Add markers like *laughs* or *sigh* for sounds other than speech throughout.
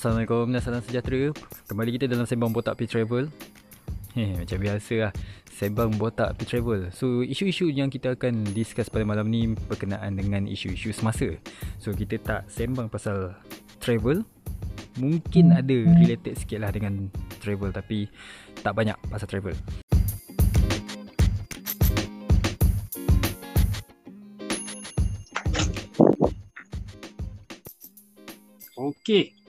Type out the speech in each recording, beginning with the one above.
Assalamualaikum dan salam sejahtera. Kembali kita dalam Sembang Botak P Travel. Heh, Macam biasa lah. Sembang Botak P Travel. So isu-isu yang kita akan discuss pada malam ni Berkenaan dengan isu-isu semasa. So kita tak sembang pasal travel. Mungkin ada related sikit lah dengan travel Tapi tak banyak pasal travel. Okey.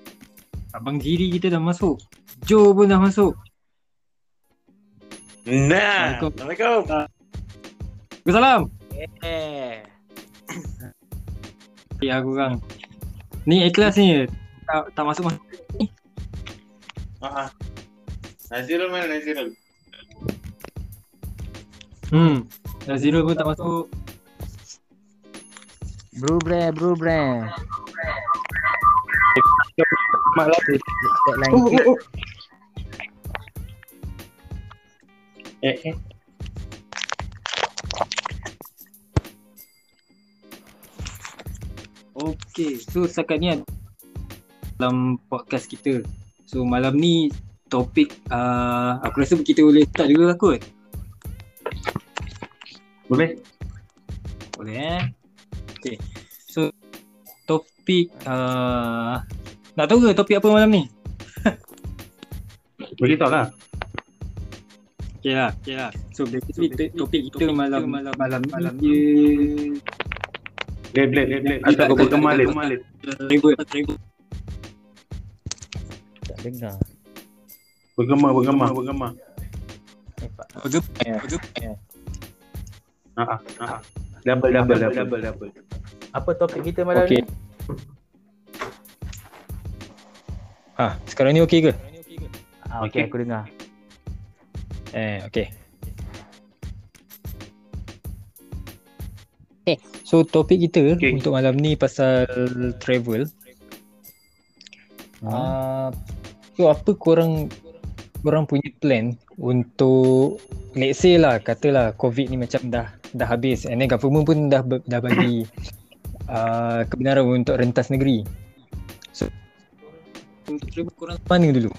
Abang Giri kita dah masuk. Joe pun dah masuk. Nah, Assalamualaikum. Assalamualaikum. Salam. Eh. Ya aku orang. Ni ikhlas ni. Tak, tak masuk masuk. Ah. Nazirul mana Nazirul? Hmm. Nazirul pun tak masuk. Bro bre, bro bre. Malah Cek lain Oh, oh, oh. Eh, eh. Okey. So setakat ni dalam podcast kita. So malam ni topik uh, aku rasa kita boleh start dulu lah kot. Boleh? Boleh eh? Okay. So topik uh, nak tahu ke topik apa malam ni? *laughs* Beritahu lah. Okay lah, okay lah. So basically so, topik kita malam malam malam malam ni Blade, blade, blade, blade. Atau kau bergema, blade. travel travel. Tak dengar. Bergema, bergema, bergema. Bergema. Ah, ah, ah. Double, double, double, double, double. Apa topik kita malam Okey. ni? Ah, sekarang ni okey ke? Ah, Okey. okay. aku dengar. Eh, okey. Eh, so topik kita Okey. untuk malam ni pasal travel. Hmm. Uh, so apa korang korang punya plan untuk let's say lah katalah covid ni macam dah dah habis and then government pun dah ber- dah bagi uh, *coughs* kebenaran untuk rentas negeri. Untuk travel korang mana dulu?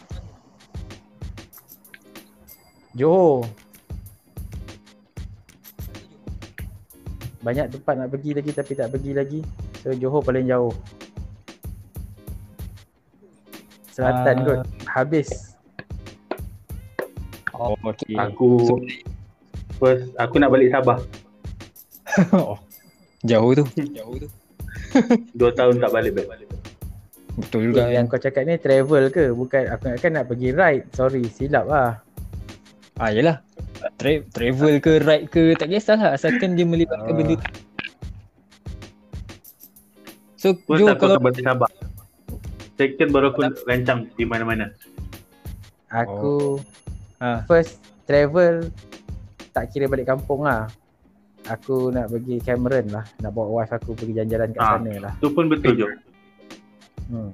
Johor. Banyak tempat nak pergi lagi tapi tak pergi lagi. So Johor paling jauh. Selatan Ah. kot. Habis. Oh, okay. Aku first aku nak balik Sabah. *laughs* oh, jauh tu. Jauh tu. Dua tahun tak balik balik. Betul juga Eh, yang kau cakap ni travel ke? Bukan aku nak kan nak pergi ride. Sorry, silap lah. Ah yelah. Tra- travel ke ride ke tak kisahlah asalkan dia melibatkan Ah. benda tu. So Jo aku kalau tak Sabah. Second baru aku rancang di mana-mana. Aku ah first travel tak kira balik kampung lah. Aku nak pergi Cameron lah. Nak bawa wife aku pergi jalan-jalan kat Ah. sana lah. Tu pun betul je. Hmm.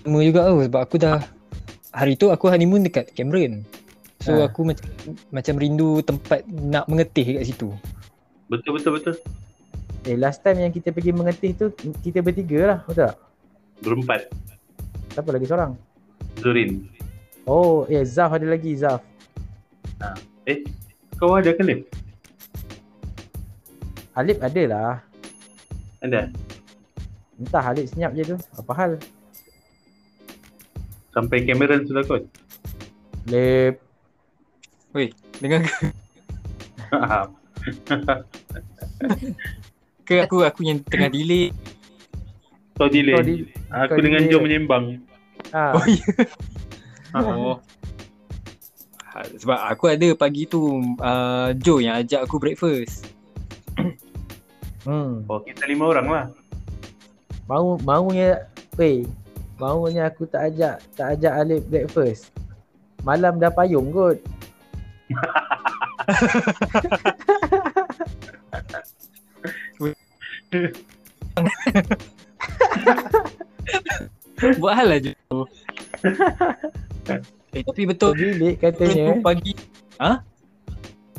sama juga tau sebab aku dah hari tu aku honeymoon dekat Cameron. So Ah. aku macam macam rindu tempat nak mengetih kat situ. Betul betul betul. Eh last time yang kita pergi mengetih tu kita bertiga lah. Betul tak? Berempat. Siapa lagi seorang? Zurin. Oh, eh Zaf ada lagi Zaf. Eh, kau ada ke Lip? Alip ada lah. Ada. Entah Alip senyap je tu. Apa hal? Sampai Cameron sudah kot. Lip. Dengan *laughs* ke aku aku yang tengah delay. kau delay. Kau di- aku kau dengan delay. Jom menyembang. Ah, Oh ya. Ah, *laughs* Oh. Ha, Sebab aku ada pagi tu uh, Joe yang ajak aku breakfast. hmm. Oh, kita lima orang lah. Mau maunya weh. Maunya aku tak ajak tak ajak Alip breakfast. Malam dah payung kot. *laughs* Buat hal lah Joe. eh tapi betul. Bilik Tu katanya. pagi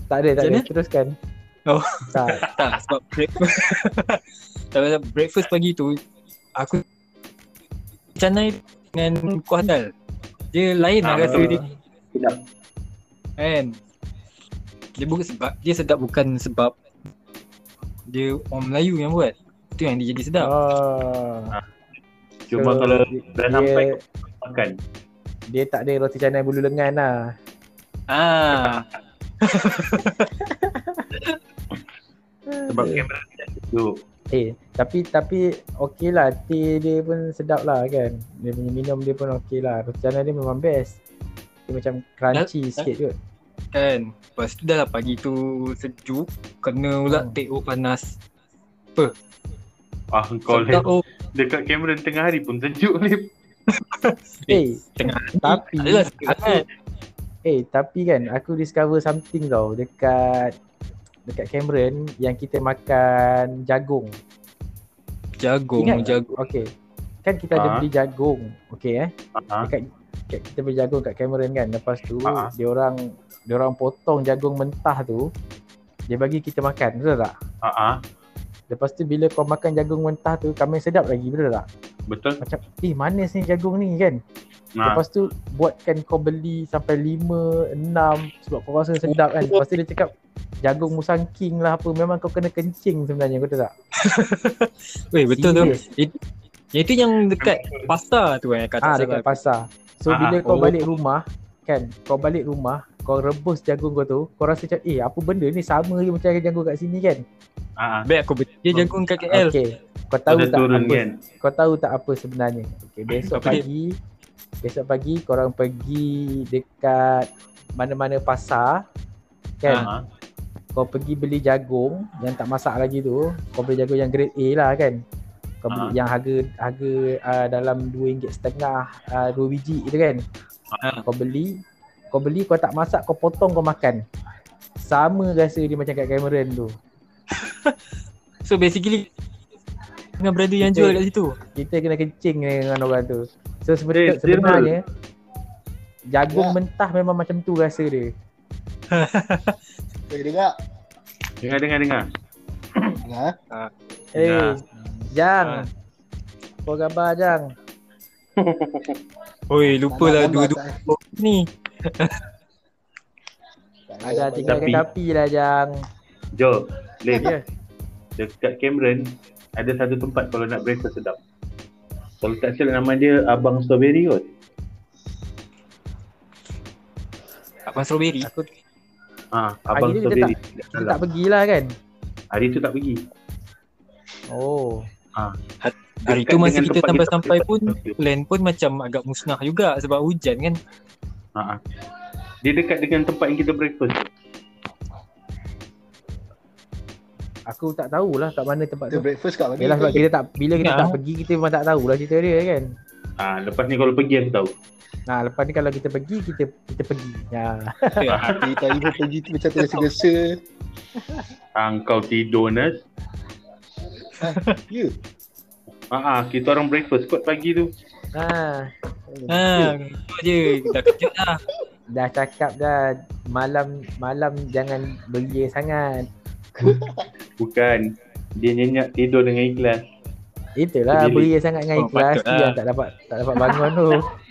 Tak ada, tak ada. Teruskan. Oh. Tak. *laughs* tak sebab breakfast *laughs* sebab breakfast pagi tu aku canai dengan kuah dal. Dia lain lah Ah, rasa dia Sedap. kan. Dia bukan sebab dia sedap bukan sebab dia orang Melayu yang buat. Itu yang dia jadi sedap. Oh. Cuma So, kalau dia, dah sampai dia, makan. dia tak ada roti canai bulu lengan lah. Ah, *laughs* Sebab kamera tidak sejuk. Eh, tapi tapi okey lah teh dia pun sedap lah kan. Dia punya minum dia pun okey lah. Roti canai dia memang best. Dia macam crunchy sikit kot. kan. Lepas tu dah lah pagi tu sejuk. Kena pula Hmm. off panas. Ah, kau Sedap lip. oh. Dekat kamera tengah hari pun sejuk lip. *laughs* Eh, Tengah tapi Adalah aku kan. eh tapi kan aku discover something tau dekat dekat Cameron yang kita makan jagung. Jagung, Ingat jagung. Okey. Kan kita ada Ah. beli jagung. Okey eh. Ah, Dekat, dekat kita beli jagung kat Cameron kan. Lepas tu Ah. dia orang dia orang potong jagung mentah tu dia bagi kita makan, betul tak? ah, ah. Lepas tu bila kau makan jagung mentah tu kami sedap lagi, betul tak? Betul. Macam eh manis ni jagung ni kan. Nah, Lepas tu buatkan kau beli sampai 5, 6 sebab kau rasa sedap kan. Lepas tu dia cakap jagung musang king lah apa. Memang kau kena kencing sebenarnya, betul tak? *laughs* Weh, betul tu. It, itu yang dekat pasar tu eh kat Ah tak dekat pasar. So Ah, bila ah. kau Oh. balik rumah kan, kau balik rumah, kau rebus jagung kau tu, kau rasa macam eh apa benda ni sama je macam jagung kat sini kan. ah, ah. Baik aku beli je jagung kat KL. Okey. Kau Kau tahu tak apa kan? kau tahu tak apa sebenarnya? Okey, *laughs* besok Apa dia? Besok pagi korang pergi dekat mana-mana pasar kan. Ah, Kau pergi beli jagung yang tak masak lagi tu, kau beli jagung yang grade A lah kan. Kau beli Ah. yang harga harga uh, dalam RM2.5 uh, 2 biji tu kan. Ah. Kau beli, kau beli kau tak masak kau potong kau makan. Sama rasa dia macam kat Cameron tu. *laughs* So basically dengan brother yang Kita- jual kat situ. Kita kena kencing dengan orang tu. So Eh, sebenarnya Zirul. sebenarnya jagung Ya. mentah memang macam tu rasa dia. Eh, dengar. dengar, dengar, dengar. Dengar. Eh, Ya. Jang. Ah. Apa khabar Jang? Oi, lupa lah Gambar- dua-dua ni. Ada tinggalkan Tapi- api lah Jang. Jo, Lip. Ya. Dekat Cameron, ada satu tempat kalau nak breakfast sedap. Kalau tak silap nama dia Abang Strawberry kot. Abang strawberry. Aku Ah, Hari Abang kita Strawberry. kita tak pergilah kan. Hari tu tak pergi. Oh. Hari Dekat tu masa kita sampai-sampai pun plan pun macam agak musnah juga sebab hujan kan. Ah, ah. Dia dekat dengan tempat yang kita breakfast. Aku tak tahulah kat mana tempat Kita tu. breakfast kat mana? Yalah sebab kita tak bila kita Ya. tak pergi kita memang tak tahulah cerita dia kan. Ah, lepas ni kalau pergi aku tahu. Nah, lepas ni kalau kita pergi kita kita pergi. Ya. Kita tadi pun pergi tu macam tergesa-gesa. Ah, kau tidur Nas. Ya. Ah, ah, kita orang breakfast kot pagi tu. Ha, Ha, tu je. Dah kejut dah. dah cakap dah malam malam jangan beria sangat. *laughs* Bukan. Dia nyenyak tidur dengan ikhlas. Itulah beria sangat dengan Oh, ikhlas tu lah. yang tak dapat tak dapat bangun tu.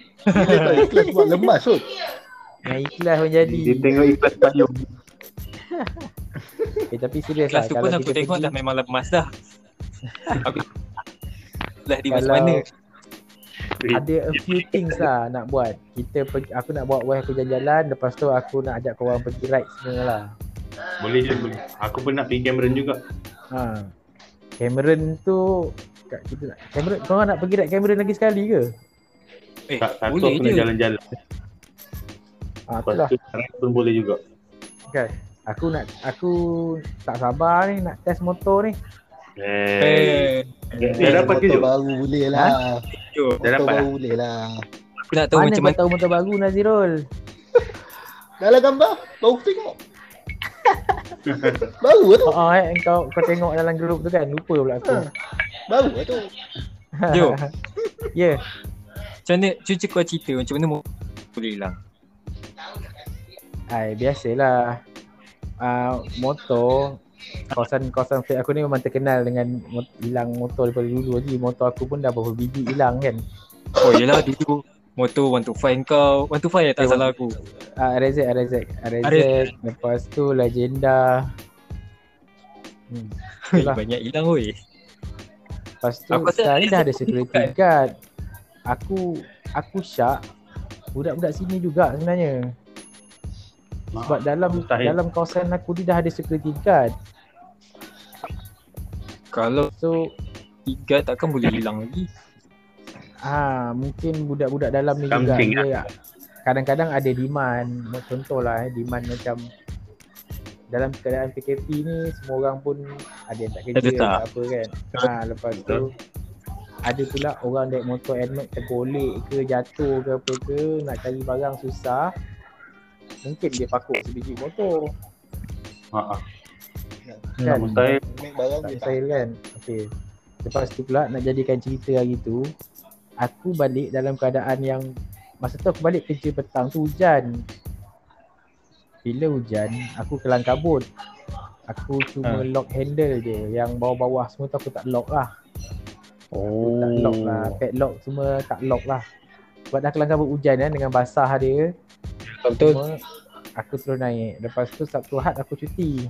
*laughs* Bila tak ikhlas sebab lemas kot. Yang ikhlas pun jadi. Dia tengok ikhlas payung. *laughs* Eh, tapi serius lah Kelas tu pun aku tengok pergi, dah memang lemas dah. *laughs* Aku dah di kalau mana? ada a few things lah nak buat. Kita pergi, aku nak bawa wife aku jalan-jalan, lepas tu aku nak ajak korang pergi ride semua lah. Boleh je boleh. Aku pun nak pergi Cameron juga. Ha. Cameron tu kat kita nak Cameron kau nak pergi ride Cameron lagi sekali ke? Eh, Tak satu boleh aku nak je. jalan-jalan. Ha itulah tu ride pun boleh juga. kan. Aku nak aku tak sabar ni nak test motor ni. Eh. Eh, Dah dah dapat ke Motor baru boleh lah. jom. Dah Motor dapat baru boleh lah. Aku nak tahu Mana macam mana. tahu motor baru Nazirul? Dalam gambar, baru tengok. *laughs* baru tu. Oh, oh eh, kau kau tengok dalam grup tu kan. Lupa pula aku. Ha. Baru tu. *laughs* Jom. Ya. Macam mana cuci kau cerita macam mana boleh hilang. Ai biasalah. Uh, motor kawasan-kawasan flat aku ni memang terkenal dengan mot- hilang motor daripada dulu lagi. Motor aku pun dah berapa biji hilang kan. Oh yelah dulu motor 125 kau 125 ya tak Eh, salah aku Ah, RZ, RZ, RZ, RZ. lepas tu Legenda. Hmm. *laughs* Itulah. Banyak hilang weh Lepas tu Aku sekarang dah ada security bukan. guard. Aku aku syak budak-budak sini juga sebenarnya. Sebab dalam mustahil. dalam kawasan aku ni dah ada security guard. Kalau So tiga takkan boleh hilang lagi ah mungkin budak-budak dalam ni juga Something dia kadang-kadang ada demand. Contohlah eh, demand macam dalam keadaan PKP ni semua orang pun ada yang tak kerja tak? tak apa kan. Ha, lepas tu ada pula orang naik motor Nmax tergolek ke jatuh ke apa ke nak cari barang susah. Mungkin dia pakuk sebiji motor. Ha ah. Kan? Mustahil. Make barang dia tak. mustahil kan. Okey. Lepas tu pula nak jadikan cerita hari tu aku balik dalam keadaan yang masa tu aku balik kerja petang tu hujan. Bila hujan aku kelang kabut. Aku cuma lock handle je yang bawah-bawah semua tu aku tak lock lah. Aku tak lock lah. Padlock semua tak lock lah. Sebab dah kelang kabut hujan kan dengan basah dia. Betul aku terus naik. Lepas tu Sabtu Ahad aku cuti.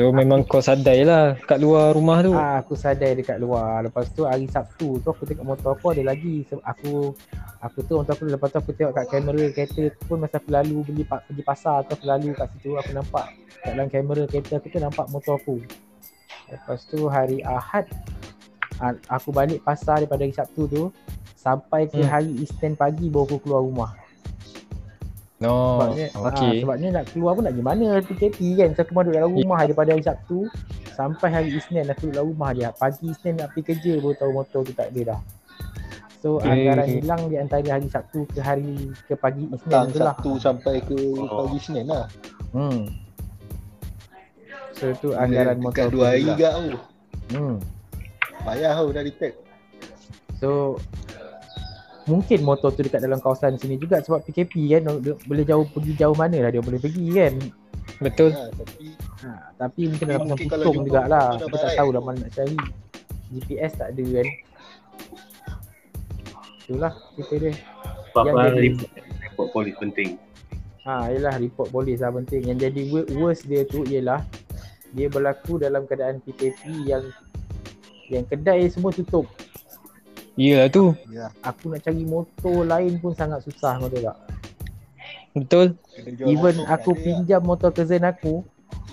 So memang kau sadai lah kat luar rumah tu Ah, aku sadai dekat luar. Lepas tu hari Sabtu tu aku tengok motor aku ada lagi. So, aku aku tu motor aku lepas tu aku tengok kat kamera kereta tu pun masa aku lalu beli pergi pasar atau aku lalu kat situ aku nampak kat dalam kamera kereta aku tu nampak motor aku. Lepas tu hari Ahad ah, aku balik pasar daripada hari Sabtu tu sampai ke Hmm. hari Isnin pagi baru aku keluar rumah. No Sebabnya okay. Okay sebabnya nak keluar pun nak pergi mana PKP kan. So aku mahu duduk dalam rumah daripada hari Sabtu sampai hari Isnin aku duduk dalam rumah je. Pagi Isnin nak pergi kerja baru tahu motor tu tak ada dah. So Okay. anggaran hilang di antara hari Sabtu ke hari ke pagi Isnin Petang tu lah. Sabtu sampai ke Oh. pagi Senin lah. Hmm. So tu anggaran Dekat motor dua hari juga. gak tu. Hmm. Payah tau dah detect. So mungkin motor tu dekat dalam kawasan sini juga sebab PKP kan dia boleh jauh pergi jauh mana lah dia boleh pergi kan. Betul Ha, tapi Ha, tapi mungkin dalam pasang putung motor dah Aku tak tahu dah mana nak cari. GPS tak ada kan. Itulah cerita dia. Sebab Yang jadi- report, report polis penting. Ha, yelah report polis lah penting. Yang jadi wo- worst dia tu ialah dia berlaku dalam keadaan PKP yang yang kedai semua tutup. Yelah tu ya, Aku nak cari motor lain pun sangat susah kau tahu tak? Betul Even aku lah. pinjam motor cousin aku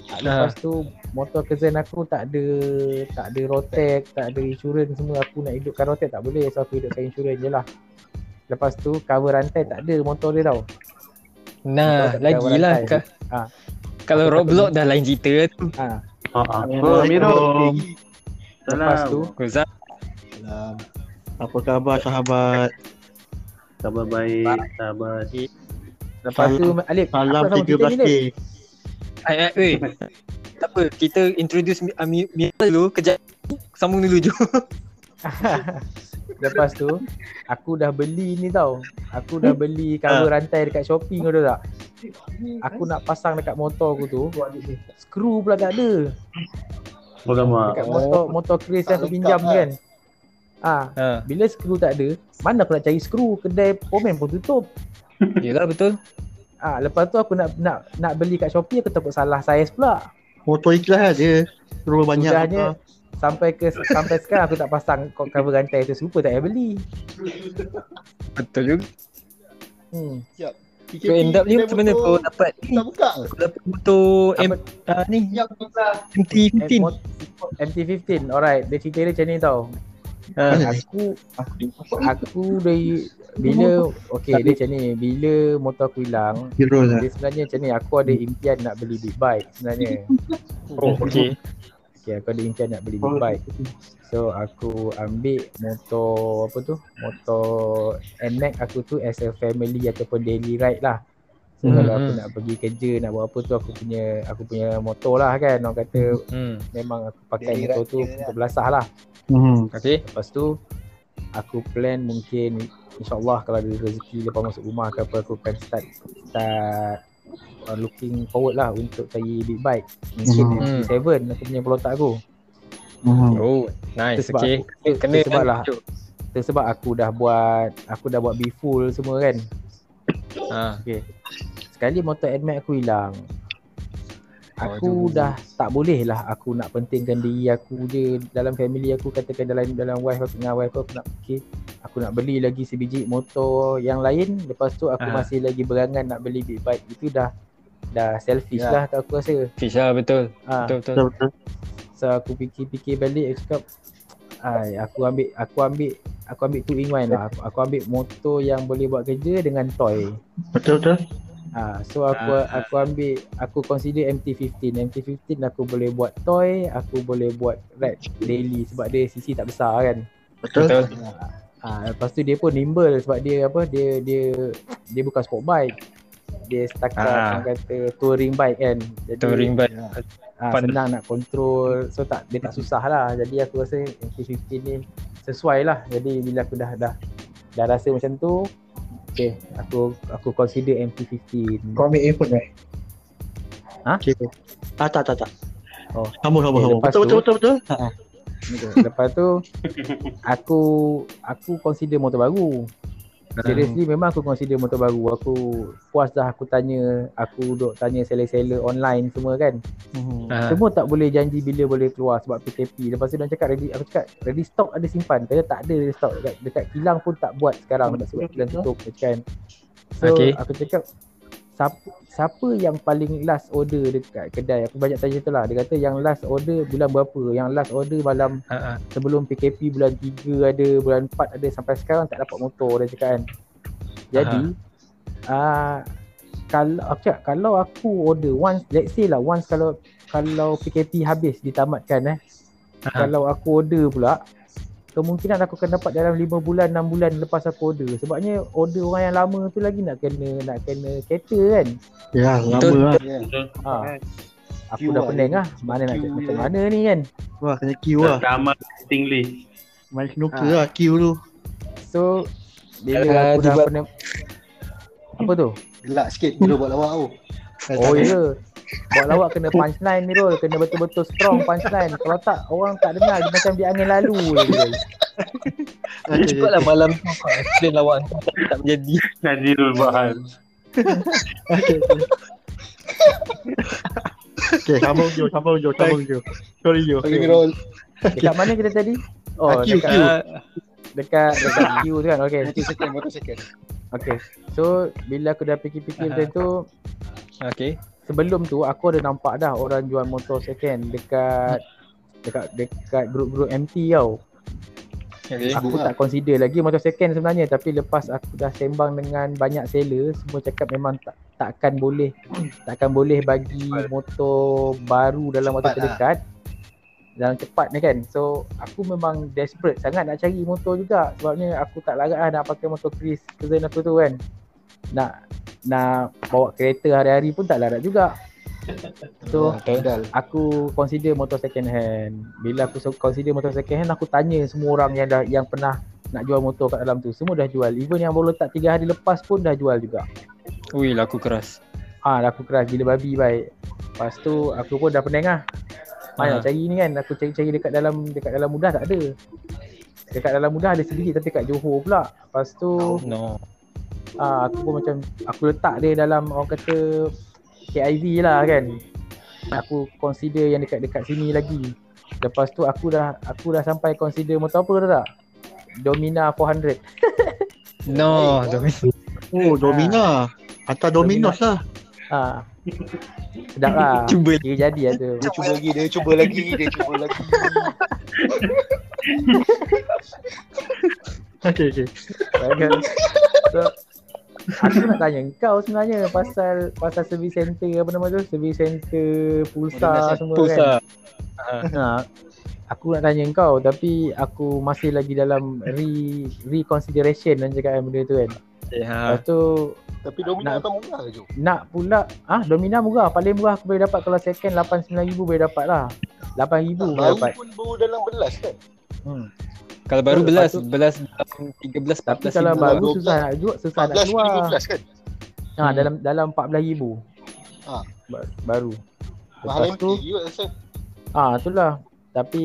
Ha. Lepas tu motor cousin aku tak ada tak ada rotek, tak ada insurans semua aku nak hidupkan rotek tak boleh so aku hidupkan insurans je lah. Lepas tu cover rantai tak ada motor dia tau. Nah Betul, lagi kawan lah rantai. ka- Ha. Kalau roadblock dah lain cerita tu Ha. Ha ah. Oh, Miro. Lepas tu Kozak Salam. Apa khabar sahabat? Sabar baik, sabar. lepas tu Alif Salam apa sama cerita ni, 13K. Alif? Ai ai weh Tak apa kita introduce Mi- ah, dulu kejap Sambung dulu je *laughs* Lepas tu aku dah beli ni tau. Aku dah beli cover rantai dekat Shopee kau tahu tak? Aku nak pasang dekat motor aku tu. Skru pula tak ada. Alamak. Dekat motor motor Chris yang aku pinjam kan. Ah, ha. bila skru tak ada, mana aku nak cari skru? Kedai Pomen pun tutup. *laughs* Yelah betul Ah, lepas tu aku nak nak nak beli kat Shopee aku takut salah saiz pula. Motor ikhlas aja. Terlalu banyak Sudahnya sampai ke sampai sekarang aku tak pasang co- cover rantai tu serupa tak payah beli. Betul juga Hmm. PKP, So end up ni macam mana kau dapat ni buka. Kau dapat motor M, ah, ni MT-15 Eh, mot- MT-15 Alright Dia cerita dia macam ni tau ha. Aku Aku dari Bila Okay dia macam ni Bila motor aku hilang Hero lah. Dia sebenarnya macam ni Aku ada impian nak beli big bike Sebenarnya. *laughs* Oh okay Okay aku ada impian nak beli big bike. So aku ambil motor Apa tu? Motor NMAX aku tu As a family Ataupun daily ride lah So Hmm, kalau aku hmm. nak pergi kerja Nak buat apa tu Aku punya Aku punya motor lah kan Orang kata hmm. Memang aku pakai Daily motor tu dia Untuk belasah lah Hmm. Okay Lepas tu aku plan mungkin insyaAllah kalau ada rezeki lepas masuk rumah ke apa aku akan start start uh, looking forward lah untuk cari big bike. Mungkin Hmm. MT-7 aku punya pelotak aku. Hmm. Oh nice sebab okay aku, Kena sebab lah sebab aku dah buat aku dah buat be full semua kan. Ha. Okay. Sekali motor Nmax aku hilang. Oh, Aku tu- dah tak boleh lah aku nak pentingkan diri aku je dalam family aku katakan dalam dalam wife aku dengan wife aku, aku nak fikir aku nak beli lagi sebiji motor yang lain lepas tu aku Ah. masih lagi berangan nak beli big bike itu dah dah selfish Ya. lah tak aku rasa. Fish lah betul. Ah, Betul betul. Betul betul. So aku fikir-fikir balik aku cakap Ai, aku ambil aku ambil aku ambil two in one lah. Aku, aku ambil motor yang boleh buat kerja dengan toy. Betul betul. Ah, so aku Ah. aku ambil aku consider MT15. MT15 aku boleh buat toy, aku boleh buat ride daily sebab dia CC tak besar kan. Betul. Betul. Ah, lepas tu dia pun nimble sebab dia apa dia dia dia bukan sport bike. Dia setakat Ah. orang kata touring bike kan. Jadi Touring bike. Ah, Fun. senang nak control so tak dia tak susah lah jadi aku rasa MT-15 ni sesuai lah jadi bila aku dah dah dah rasa macam tu okay aku aku consider MT-15 Kau ambil handphone right? Okay. Ah tak tak tak. Oh. Sambung sambung Okay, sambung. lepas Betul tu- betul betul betul. Okay. lepas tu aku aku consider motor baru seriously memang aku consider motor baru aku puas dah aku tanya aku duk tanya seller-seller online semua kan Ha. Semua tak boleh janji bila boleh keluar sebab PKP. Lepas tu dia cakap ready aku cakap ready stock ada simpan. Kata tak ada ready stock dekat, dekat kilang pun tak buat sekarang Betul, sebab kilang tutup kan. So Okay. aku cakap siapa siapa yang paling last order dekat kedai. Aku banyak tanya tu lah. Dia kata yang last order bulan berapa? Yang last order malam ha. sebelum PKP bulan 3 ada, bulan 4 ada sampai sekarang tak dapat motor dia cakap kan. Jadi ah kalau aku cakap kalau aku order once let's say lah once kalau kalau PKP habis ditamatkan eh Aha. kalau aku order pula kemungkinan aku akan dapat dalam 5 bulan 6 bulan lepas aku order sebabnya order orang yang lama tu lagi nak kena nak kena cater kan Ya, lama Betul. lah. Ya. ha. aku Queue dah pening lah mana nak queue macam je. mana ni kan Wah, kena queue lah. Tak amat waiting list. Main snooker Ah. lah queue tu. so bila aku dia dah pening apa tu Gelak sikit bila buat lawak tu. Oh ya. Buat lawak kena punchline ni Rol. Kena betul-betul strong punchline. Kalau tak orang tak dengar dia macam dia angin lalu je. *laughs* Okay, Cepatlah malam tu explain lawak tak menjadi. Nazirul Bahar. *laughs* okay, okay. okay, sambung Jo, sambung Jo, sambung Jo. Sorry Jo. Okay, roll. Dekat mana kita tadi? Oh, queue, dekat, queue. dekat dekat queue tu kan. Okay. Motor second, motor second. Okay. So bila aku dah fikir-fikir macam tu Okay. Sebelum tu aku ada nampak dah orang jual motor second dekat dekat dekat grup-grup MT tau. Okay. Aku tak consider lagi motor second sebenarnya tapi lepas aku dah sembang dengan banyak seller semua cakap memang tak takkan boleh takkan boleh bagi motor baru dalam waktu Cepat lah. terdekat dalam cepat ni kan so aku memang desperate sangat nak cari motor juga sebabnya aku tak larat lah nak pakai motor Chris cousin aku tu kan nak nak bawa kereta hari-hari pun tak larat juga so. Pedal. aku consider motor second hand. Bila aku consider motor second hand, aku tanya semua orang yang dah yang pernah nak jual motor kat dalam tu. Semua dah jual. Even yang baru letak 3 hari lepas pun dah jual juga. Ui laku keras. Ah, laku keras gila babi baik. Lepas tu aku pun dah pening lah. Mana Ah. nak cari ni kan. Aku cari-cari dekat dalam dekat dalam mudah tak ada. Dekat dalam mudah ada sedikit tapi kat Johor pula. Lepas tu No. Ah, aku pun macam aku letak dia dalam orang kata KIV lah kan. Aku consider yang dekat-dekat sini lagi. Lepas tu aku dah aku dah sampai consider motor apa tu tak? Domina 400. *laughs* No. Oh, Domina. Hantar Dominos lah. Ha. Sedap lah. *laughs* Cuba. Kira jadi lah tu. Dia cuba lagi, dia cuba lagi, dia cuba lagi. *laughs* Okay, okay. Kan? So, aku nak tanya kau sebenarnya pasal pasal service center apa nama tu? Service center pulsa semua kan. Pulsa. Ha, aku nak tanya kau tapi aku masih lagi dalam re reconsideration dan cakap benda tu kan. Ha. Lepas tu Tapi Domina Nak- tak murah ke, Jo? nak pula ah Domina murah paling murah aku boleh dapat kalau second 89000 boleh dapat lah. 8000 boleh Baru dapat. pun baru dalam belas kan? Hmm. Kalau baru Lepas belas, tu- belas dalam 13 Tapi 14 kalau ribu. baru 12, susah nak jual, susah nak 14 keluar. 15 kan? Ha dalam dalam 14000. Ah. Ba- baru. Mahal Lepas MT tu juga rasa. ah itulah. Tapi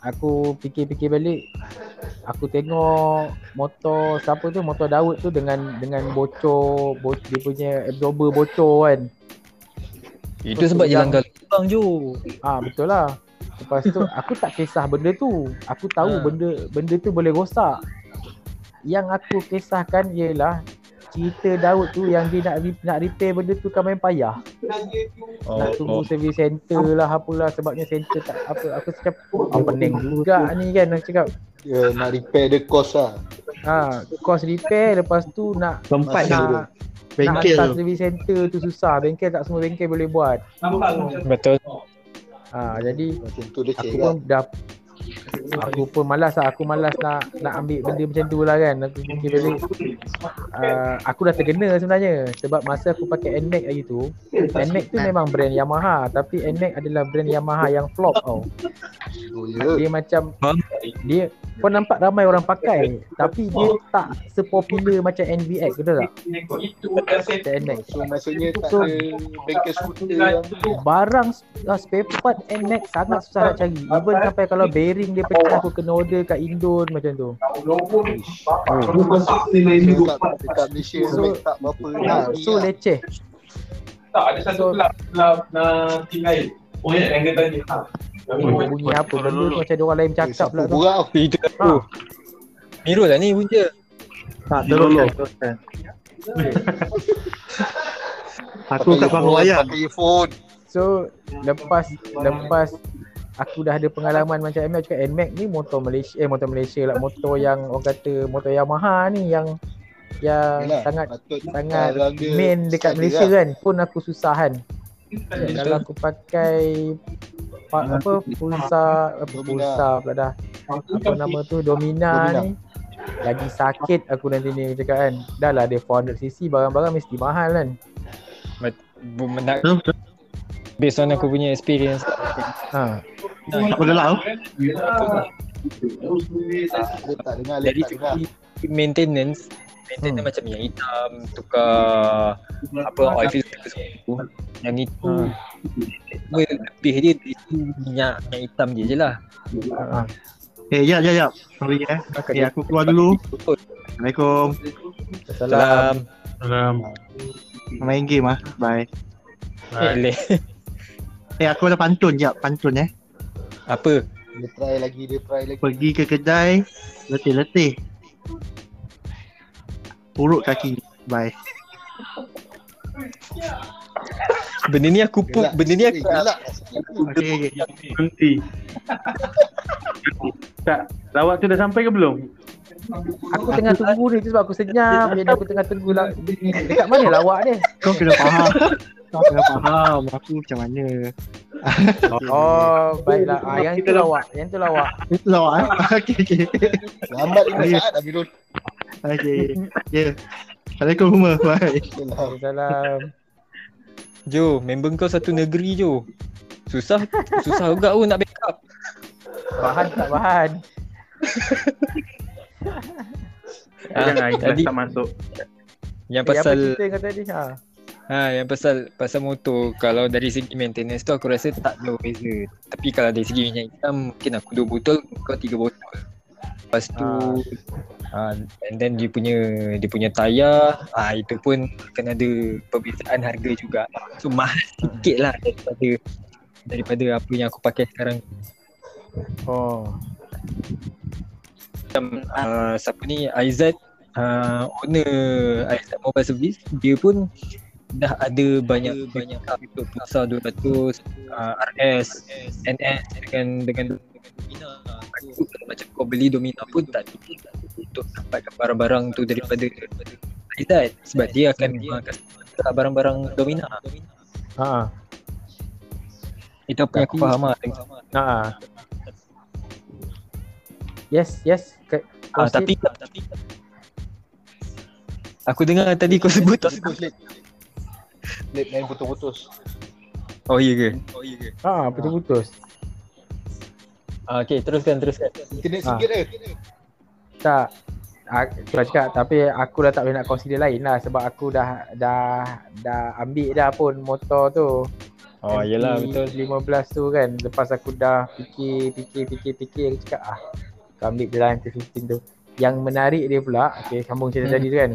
aku fikir-fikir balik aku tengok motor siapa tu motor Daud tu dengan dengan bocor bo, dia punya absorber bocor kan Itu sebab je Yang- langgar lubang Jo. ah betul lah lepas tu aku tak kisah benda tu. Aku tahu Ha. benda benda tu boleh rosak. Yang aku kisahkan ialah cerita Daud tu yang dia nak nak repair benda tu kan main payah. Oh, nak tunggu service center lah apalah sebabnya center tak apa aku cakap oh, pening juga ni kan? Aku cakap Dia nak repair the cost lah. ha cost repair lepas tu nak Tempat nak, nak Bengkel. hantar tu. service center tu susah. Bengkel tak semua bengkel boleh buat. Betul. Ha jadi Macam tu dia aku pun dah aku pun malas lah aku malas nak nak ambil benda macam tu lah kan. Aku fikir balik uh, aku dah terkena sebenarnya. Sebab masa aku pakai NMAX hari tu NMAX tu memang brand Yamaha. Tapi NMAX adalah brand Yamaha yang flop tau. Oh ya. dia macam dia kau nampak ramai orang pakai. Tapi dia tak sepopular macam NVX betul tak? Macam NMAX So maksudnya tak So- ada bengkel skuter yang barang uh, spare part NMAX sangat susah nak cari. Even sampai kalau bearing dia pecah aku kena order kat Indon macam tu dekat, dekat Malaysia So- tak berapa nak ni so lah. leceh Tak, ada satu So- kelab, kelab uh, tim lain. Oh ya, yang dia tanya. Ha. bunyi, bunyi apa benda tu macam ada orang lain cakap pula tu burau. *laughs* Itu Ha. aku. Mirul lah ni punca. Tak, terus teruskan. Aku kat bawah wayang. Pakai earphone. so lepas lepas aku dah ada pengalaman macam MX cakap NMAX ni motor Malaysia eh motor Malaysia lah. Motor yang orang kata motor Yamaha ni yang yang Yelah, sangat patut sangat main dekat Malaysia lah. kan. Pun aku susah kan. Kalau aku pakai pa, apa pulsa apa pulsa pula dah. Apa nama tu? Domina, Domina. ni. Lagi sakit aku nanti ni cakap kan. Dah lah dia 400cc barang-barang mesti mahal kan. Nak. Based on aku punya experience. ha Tak boleh lah. Tak dengar, Dari segi maintenance Maintenance Hmm. macam yang hitam Tukar Apa oil filter semua Yang itu Hmm. Lebih dia minyak yang hitam je je lah ha Eh, jap, jap, jap. Sorry eh. Maka Eh, aku keluar dulu. Assalamualaikum. salam Salam Main game ah. Bye. Eh, Eh, aku ada pantun jap, pantun eh. Apa Dia try lagi, dia try lagi. Pergi ke kedai, letih-letih. Urut kaki. Bye. Benda ni aku pun. Benda ni aku gelak okay. Berhenti. tak, lawak tu dah sampai ke belum? aku tengah tunggu ni tu sebab aku senyap jadi aku tengah tunggu lah dekat mana lawak dia Kau kena faham. Kau kena faham aku macam mana. oh baiklah ah, yang tu lawak yang tu lawak Itu lah *laughs* eh. Okay, okay. Lambat lima saat Amirul. Okay. Ya. Yeah. Assalamualaikum semua. Bye. Salam Jo Member kau satu negeri Jo Susah Susah juga pun nak backup bahan tak bahan Ah, Jangan tadi- tak masuk. Yang Eh, apa pasal cerita kau tadi ha Ha yang pasal pasal motor kalau dari segi maintenance tu aku rasa tak jauh beza. Tapi kalau dari segi minyak hitam mungkin aku dua botol kau tiga botol. Lepas tu ha. and then dia punya dia punya tayar ah itu pun akan ada perbezaan harga juga. So mahal sikit lah daripada daripada apa yang aku pakai sekarang. oh Macam uh, siapa ni Aizat uh, owner Aizat Mobile Service dia pun dah ada banyak banyak untuk Pulsar 200 uh, RS NS dengan dengan Domina. Aku macam kau beli Domina pun tak cukup untuk dapatkan barang-barang tu daripada Aizat sebab dia akan menggunakan barang-barang Domina. Ha. Itu apa yang aku faham lah. Ha. Yes yes. Ke, ah, tapi tapi aku dengar tadi kau sebut Putus, Lip. Lip main putus-putus. oh iya ke oh iya ke ha putus-putus ah, okay teruskan teruskan Internet Ah. sikit eh. tak aku dah cakap tapi aku dah tak boleh nak consider lain lah sebab aku dah dah dah ambil dah pun motor tu Oh, yelah, betul. 15 tu kan Lepas aku dah fikir Fikir Fikir Fikir Aku cakap ah Aku ambil je lah MT15 tu Yang menarik dia pula Okay sambung cerita Hmm. tadi tu kan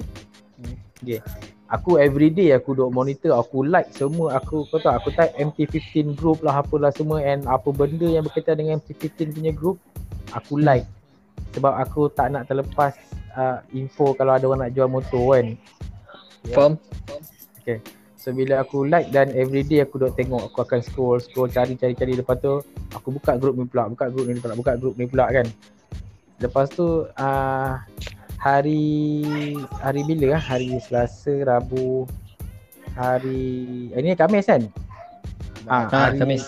Okay Aku everyday aku duk monitor Aku like semua Aku kau tahu aku type MT15 group lah Apalah semua And apa benda yang berkaitan dengan MT15 punya group Aku like. Sebab aku tak nak terlepas uh, Info kalau ada orang nak jual motor kan. Faham? So bila aku like dan everyday aku duk tengok aku akan scroll scroll cari cari cari. Lepas tu aku buka group ni pula buka group ni pula buka group ni pula kan. Lepas tu uh, hari hari bila ah hari Selasa Rabu hari eh, ni Khamis kan? Ah, Ha, hari, Khamis.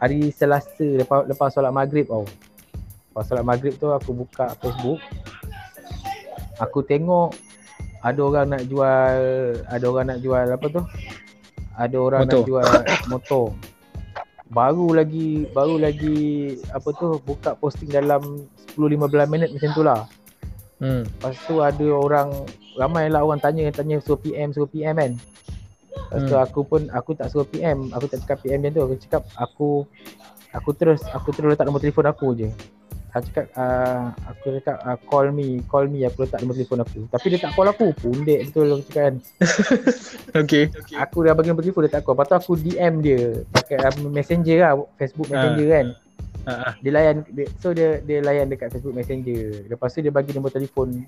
hari Selasa lepas lepas solat maghrib tau. Lepas solat maghrib tu aku buka Facebook. Aku tengok ada orang nak jual ada orang nak jual apa tu? Ada orang Motor. nak jual *coughs* motor. Baru lagi baru lagi apa tu buka posting dalam 10 15 minit macam tu lah. Hmm. Lepas tu ada orang ramai lah orang tanya tanya suruh PM suruh PM kan. Lepas tu Hmm. aku pun aku tak suruh PM, aku tak cakap PM macam tu. Aku cakap aku aku terus aku terus letak nombor telefon aku je. Aku cakap uh, aku cakap uh, call me, call me aku letak nombor telefon aku. Tapi dia tak call aku. Pundek betul aku cakap kan. *laughs* Okay. Aku dah bagi nombor telefon dia tak call. Lepas tu aku DM dia pakai uh, messenger lah, Facebook Messenger kan. Ha, ha. Dia layan dia, so dia dia layan dekat Facebook Messenger. Lepas tu dia bagi nombor telefon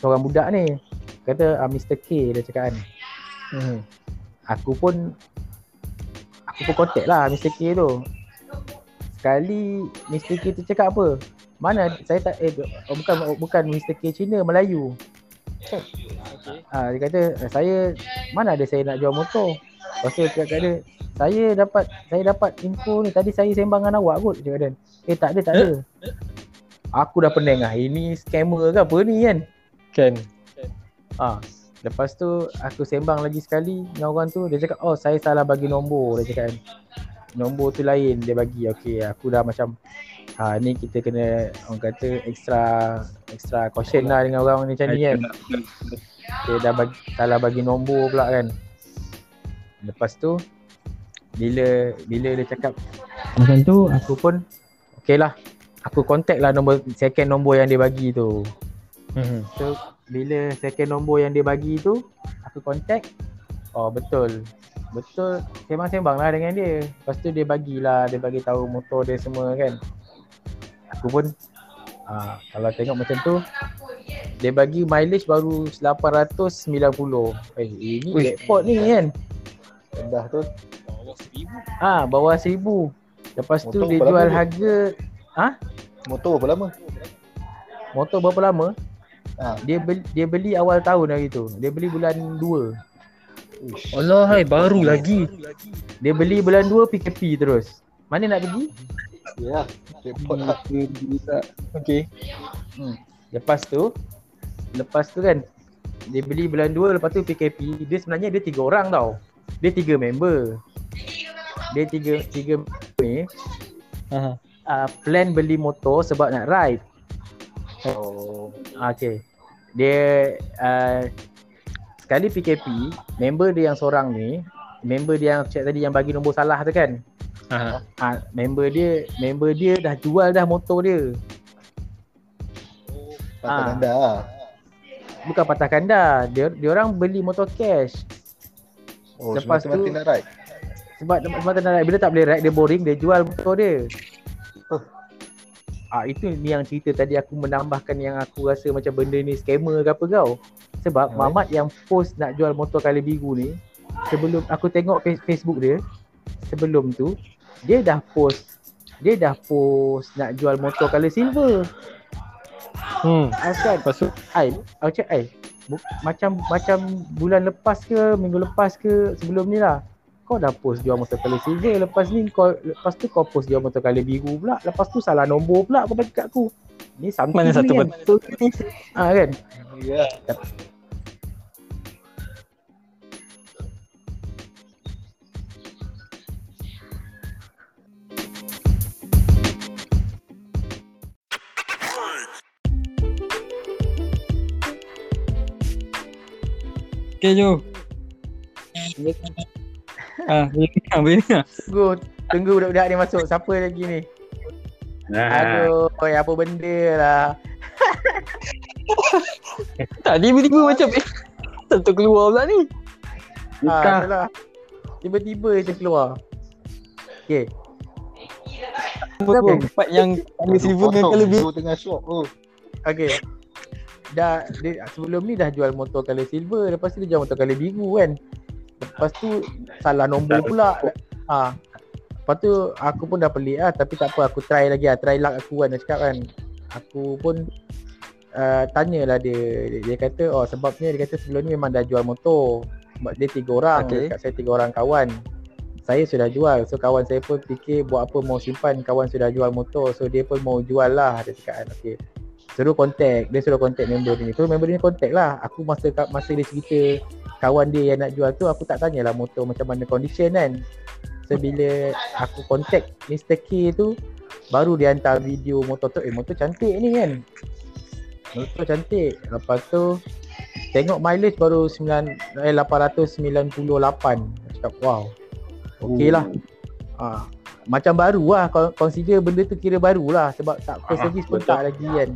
seorang budak ni. Kata uh, Mr K dia cakap kan. Hmm. Aku pun aku pun contact lah Mr K tu. Sekali Mr K tu cakap apa? Mana saya tak eh oh, bukan oh, bukan Mr K Cina Melayu. Ah dia kata "Eh, saya mana ada saya nak jual motor. Lepas tu dia cakap kat dia saya dapat saya dapat info ni tadi saya sembang dengan awak kot cakap dia. Eh tak ada tak ada. Aku dah pening lah. Ini scammer ke apa ni kan? Kan. Ah, lepas tu aku sembang lagi sekali dengan orang tu dia cakap oh saya salah bagi nombor dia cakap kan. Nombor tu lain dia bagi. Okey, aku dah macam ha ni kita kena orang kata extra extra caution lah dengan orang ni macam ni kan. Dia dah bagi salah bagi nombor pula kan. Lepas tu bila bila dia cakap macam tu aku pun okey lah. Aku contact lah nombor second nombor yang dia bagi tu. Hmm. So bila second nombor yang dia bagi tu aku contact oh betul betul sembang-sembang lah dengan dia lepas tu dia bagilah dia bagi tahu motor dia semua kan aku pun ah, kalau tengok macam tu dia bagi mileage baru 890 eh ini jackpot ni kan Rendah tu. Ah bawah 1000 lepas tu Motor dia berapa jual lama harga Motor berapa lama? motor berapa lama Ha. dia beli, dia beli awal tahun hari tu dia beli bulan 2 Uish. Allah hai baru lagi. Dia beli bulan 2 PKP terus. Mana nak pergi? Ya. Repot lah. Okay. Lepas tu lepas tu kan dia beli bulan 2 lepas tu PKP dia sebenarnya dia tiga orang tau. Dia tiga member. Dia tiga tiga ni Ha. uh, plan beli motor sebab nak ride. Oh. Okay. Dia uh, sekali PKP member dia yang seorang ni member dia yang cakap tadi yang bagi nombor salah tu kan. Ha. Ah, member dia member dia dah jual dah motor dia. Patah Ah. anda lah. Bukan patah kanda. Dia dia orang beli motor cash. Oh, Lepas tu- nak ride. Sebab nak ride. Bila tak boleh ride dia boring dia jual motor dia. Huh. Ah itu ni yang cerita tadi aku menambahkan yang aku rasa macam benda ni scammer ke apa kau. Sebab Alright. Mamat yang post nak jual motor kali biru ni sebelum aku tengok face- Facebook dia sebelum tu dia dah post dia dah post nak jual motor color silver. Hmm. Asal tu Ai, aku cakap ai. bu- Macam macam bulan lepas ke, minggu lepas ke, sebelum ni lah. Kau dah post jual motor color silver, lepas ni kau lepas tu kau post jual motor color biru pula. Lepas tu salah nombor pula kau bagi kat aku. Ni something mana ni satu kan. betul *laughs* ni? Ah kan? Ya. Okay Jo. Ah, boleh dengar, boleh dengar. Tunggu, tunggu budak-budak ni masuk. Siapa lagi ni? Nah, Aduh, oi, apa benda lah. Tak, tiba-tiba macam eh. Tentu keluar pula ni. Ha, itulah. Tiba-tiba je keluar. Okay. Berapa part yang tangga silver dengan colour biru. Tu tengah swap tu. Okay. Dah dia, sebelum ni dah jual motor color silver, lepas tu dia jual motor color biru kan. Lepas tu salah nombor pula. Ha. Lepas tu aku pun dah pelik lah tapi tak apa aku try lagi lah. Try luck aku kan dia cakap kan. Aku pun uh, tanyalah dia. dia. Dia kata oh sebabnya dia kata sebelum ni memang dah jual motor. Sebab dia tiga orang. Okay. Okay. Dekat saya tiga orang kawan. Saya sudah jual. So kawan saya pun fikir buat apa mau simpan kawan sudah jual motor. So dia pun mau jual lah dia cakap kan. Okay. Suruh contact. Dia suruh contact member dia ni. So member dia ni contact lah. Aku masa masa dia cerita kawan dia yang nak jual tu aku tak tanyalah motor macam mana condition kan. So bila aku contact Mr. K tu baru dia hantar video motor tu. Eh motor cantik ni kan. Motor cantik. Lepas tu tengok mileage baru 9 eh 898. Aku Cakap wow. Okey lah. Ha, macam baru lah Con- consider benda tu kira baru lah sebab tak first Ah, service pun tak lagi kan.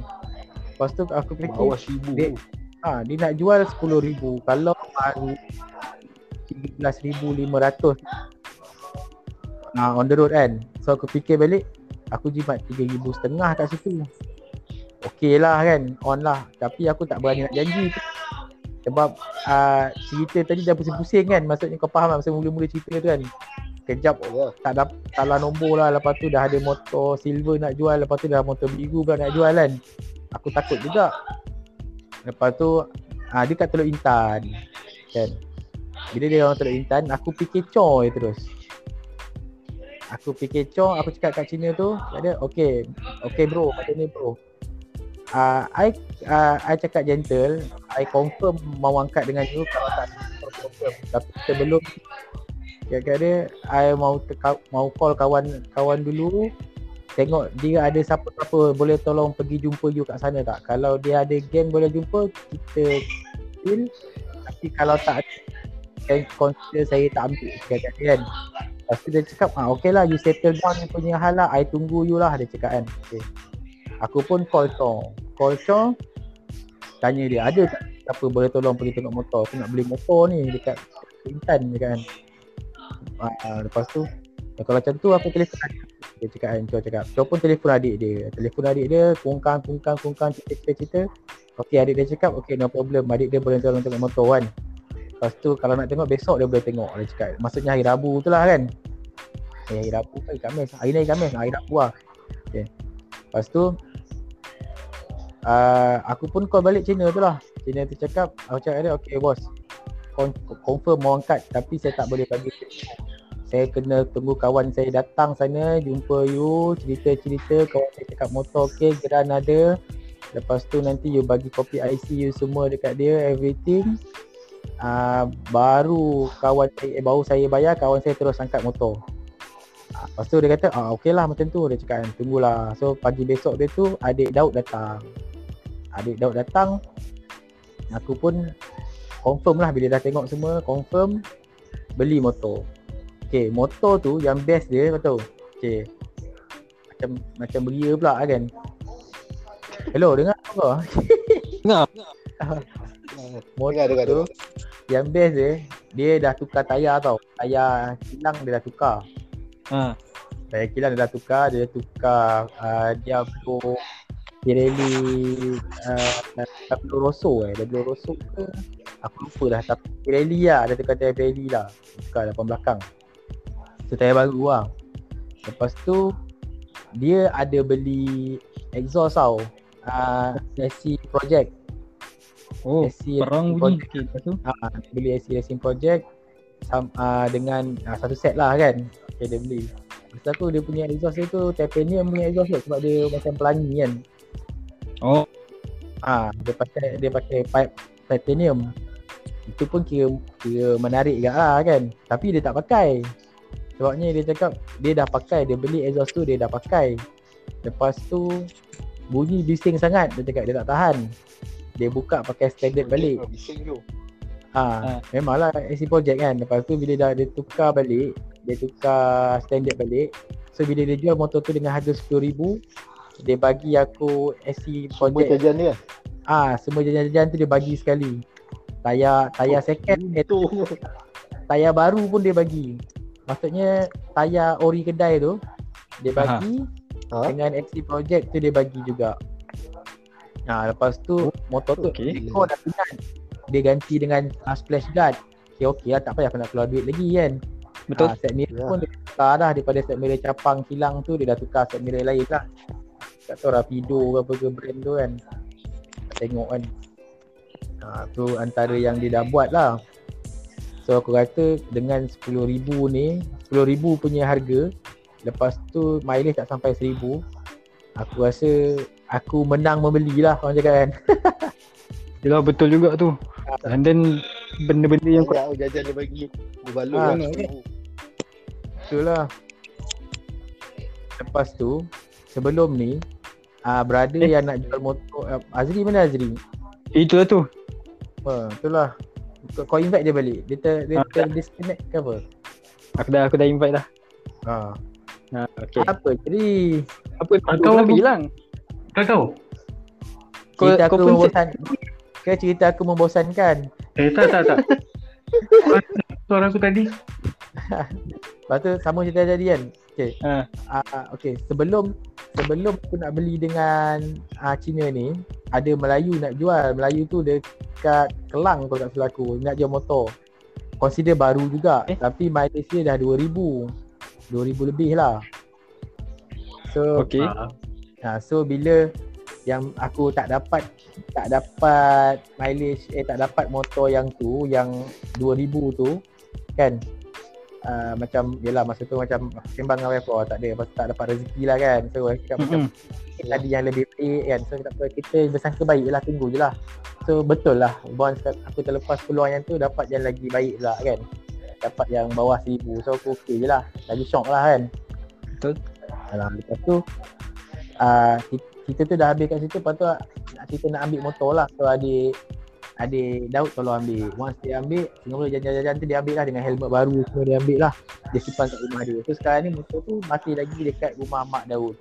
Lepas tu aku fikir Bawah seribu. Dia- Ha, dia nak jual 10,000 kalau baru 13,500 ha, on the road kan. So aku fikir balik aku jimat 3,000 setengah kat situ. Okey lah kan, on lah. Tapi aku tak berani nak janji tu. Sebab uh, cerita tadi dah pusing-pusing kan. Maksudnya kau faham masa mula-mula cerita tu kan. Kejap Ya. tak dapat salah nombor lah lepas tu dah ada motor silver nak jual lepas tu dah motor biru pula nak jual kan aku takut juga. Lepas tu ah, dia kat Teluk Intan kan? Bila dia orang Teluk Intan aku fikir coy terus. Aku fikir coy aku cakap kat Cina tu dia ada okay okay bro macam ni bro. Uh, I uh, I cakap gentle I confirm mau angkat dengan you kalau tak problem tapi sebelum Kata dia I mau teka, mau call kawan kawan dulu tengok dia ada siapa-siapa boleh tolong pergi jumpa you kat sana tak? Kalau dia ada geng boleh jumpa kita deal tapi kalau tak then consider saya tak ambil kata kan. Lepas tu dia cakap ah okey lah you settle down ni punya hal lah. I tunggu you lah dia cakap kan. Okay. aku pun call Chong. Call Chong tanya dia ada tak siapa boleh tolong pergi tengok motor? Aku nak beli motor ni dekat Intan dia kan. Ah, lepas tu kalau macam tu aku adik dia cakap kan Chong cakap. Chong pun telefon adik dia. Telefon adik dia kungkang kungkang kungkang cerita cerita Okey adik dia cakap okey no problem. Adik dia boleh tolong tengok motor kan. Lepas tu kalau nak tengok besok dia boleh tengok dia cakap. Maksudnya hari Rabu tu lah kan. Eh, hari Rabu hari Khamis hari ni hari Khamis hari Rabu lah. Okay. lepas tu uh, aku pun call balik Cina tu lah. Cina tu cakap aku cakap dia okey bos. Con- confirm mau angkat tapi saya tak boleh bagi saya kena tunggu kawan saya datang sana jumpa you cerita-cerita kawan saya cakap motor okey geran ada. Lepas tu nanti you bagi kopi IC you semua dekat dia everything. Uh, baru kawan saya eh, baru saya bayar kawan saya terus angkat motor. Uh, lepas tu dia kata ah okey lah macam tu dia cakap kan. Tunggulah. So pagi besok dia tu adik Daud datang. Adik Daud datang. Aku pun confirm lah bila dah tengok semua confirm beli motor Okay, motor tu yang best dia kau tahu. Okay. Macam macam beria pula kan. Hello, dengar apa? Dengar. *laughs* motor Dengar, dengar, tu yang best dia, dia dah tukar tayar tau. Tayar kilang dia dah tukar. Ha. Tayar kilang dia dah tukar, dia tukar uh, Diablo Pirelli uh, Diablo Rosso eh, Diablo Rosso ke? Aku lupa dah tapi Pirelli lah, dia tukar tayar Pirelli lah. Tukar depan belakang. So tayar baru lah. Lepas tu dia ada beli exhaust tau. Uh, SC Project. Oh, SC perang bunyi sikit lepas tu. Ah, dia beli SC Racing Project sam, uh, dengan uh, satu set lah kan. Okay, dia beli. Lepas tu dia punya exhaust dia tu titanium punya exhaust tu sebab dia macam pelangi kan. Oh, Ah, dia pakai dia pakai pipe titanium. Itu pun kira kira menarik juga lah kan. Tapi dia tak pakai. Sebabnya dia cakap dia dah pakai, dia beli exhaust tu dia dah pakai. Lepas tu bunyi bising sangat dia cakap dia tak tahan. Dia buka pakai standard balik. Bising tu. Ah, memanglah AC project kan. Lepas tu bila dah dia tukar balik, dia tukar standard balik. So bila dia jual motor tu dengan harga RM10,000, dia bagi aku AC Semua project. jajan dia. Ah, semua jajan-jajan tu dia bagi sekali. Tayar tayar second, eh, Untung. tayar baru pun dia bagi. Maksudnya tayar ori kedai tu dia Aha. bagi Ha? dengan XC project tu dia bagi juga. Ha, lepas tu motor tu okey. okay. kau dah pinat. Dia ganti dengan uh, splash guard. Okay, okey lah tak payah aku nak keluar duit lagi kan. Betul. Ha, set mirror Ya. pun dia tukar dah daripada set mirror capang kilang tu dia dah tukar set mirror lain lah. Tak tahu Rapido ke apa ke brand tu kan. Tak tengok kan. Ha, tu antara yang dia dah buat lah. So aku kata dengan RM10,000 ni, RM10,000 punya harga, lepas tu mileage tak sampai RM1,000, aku rasa aku menang membeli lah orang cakap kan. *laughs* Yelah betul juga tu. And then benda-benda yang kau Banyak jajan dia bagi. Dia balut Ah, lah. Betul lah. Lepas tu, sebelum ni, ah brother Eh. yang nak jual motor, uh, Azri mana Azri? Itulah tu. Ha, itulah. Kau, kau invite dia balik. Dia ter, dia Ah, ter disconnect ke apa? Aku dah aku dah invite dah. Ha. Ha, okay. Apa jadi? Apa kau kau bilang? Kau tahu? Kau- Cerita kau aku pun membosan. Ke cerita aku membosankan. Eh tak tak tak. *laughs* Suara aku tadi. Lepas tu sama cerita tadi kan. Okay. Ha. Uh, okay. Sebelum sebelum aku nak beli dengan uh, Cina ni, ada Melayu nak jual. Melayu tu dekat Kelang kalau tak salah aku. Nak jual motor. Consider baru juga. Eh? Tapi mileage dia dah 2000. 2000 lebih lah. So, Okay. Ah, Ha, so bila yang aku tak dapat tak dapat mileage eh tak dapat motor yang tu yang 2000 tu kan uh, macam yelah masa tu macam aku sembang dengan wife oh, tak ada pasal tak dapat rezeki lah kan. So aku cakap macam Mm-mm. tadi yang lebih baik kan. So tak apa kita bersangka baik lah tunggu je lah. So betul lah once aku terlepas peluang yang tu dapat yang lagi baik pula kan. Dapat yang bawah 1000 so aku okey je lah. Lagi syok lah kan. Betul. Alah, lepas tu uh, kita tu dah habis kat situ lepas tu ah, nak kita nak ambil motor lah. So adik adik Daud tolong ambil Once dia ambil Singapura jalan-jalan tu dia ambil lah Dengan helmet baru semua dia ambil lah Dia simpan kat rumah dia So sekarang ni motor tu masih lagi dekat rumah mak Daud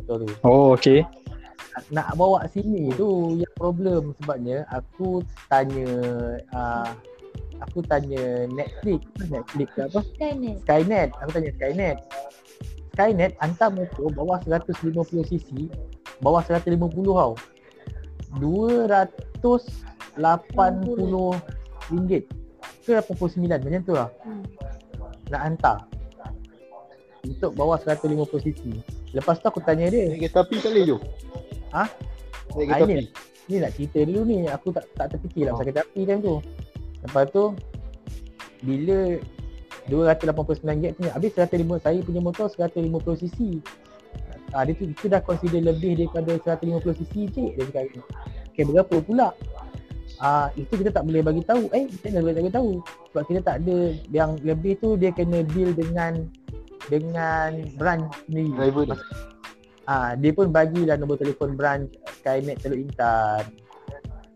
Motor tu Oh okay nak, bawa sini tu yang problem sebabnya aku tanya uh, aku tanya Netflix Netflix apa? Skynet. Skynet. Aku tanya Skynet. Skynet hantar motor bawah 150cc bawah 150 tau 200 RM80 ke RM89 macam tu lah. Hmm. nak hantar. Untuk bawah 150 cc lepas tu aku tanya dia. Naik kereta api tak boleh tu ha? naik kereta ah, api? ni nak cerita dulu ni. Aku tak tak terfikir lah ah. pasal oh. kereta api time tu. Lepas tu bila 289 ringgit punya habis 150 saya punya motor 150 cc ha, dia tu itu dah consider lebih daripada 150 cc cik dia cakap. Okay, berapa pula? Ah, itu kita tak boleh bagi tahu eh kita tak boleh bagi tahu sebab kita tak ada yang lebih tu dia kena deal dengan dengan branch sendiri Driver dia. Ah, dia pun bagilah nombor telefon branch Skynet Teluk Intan.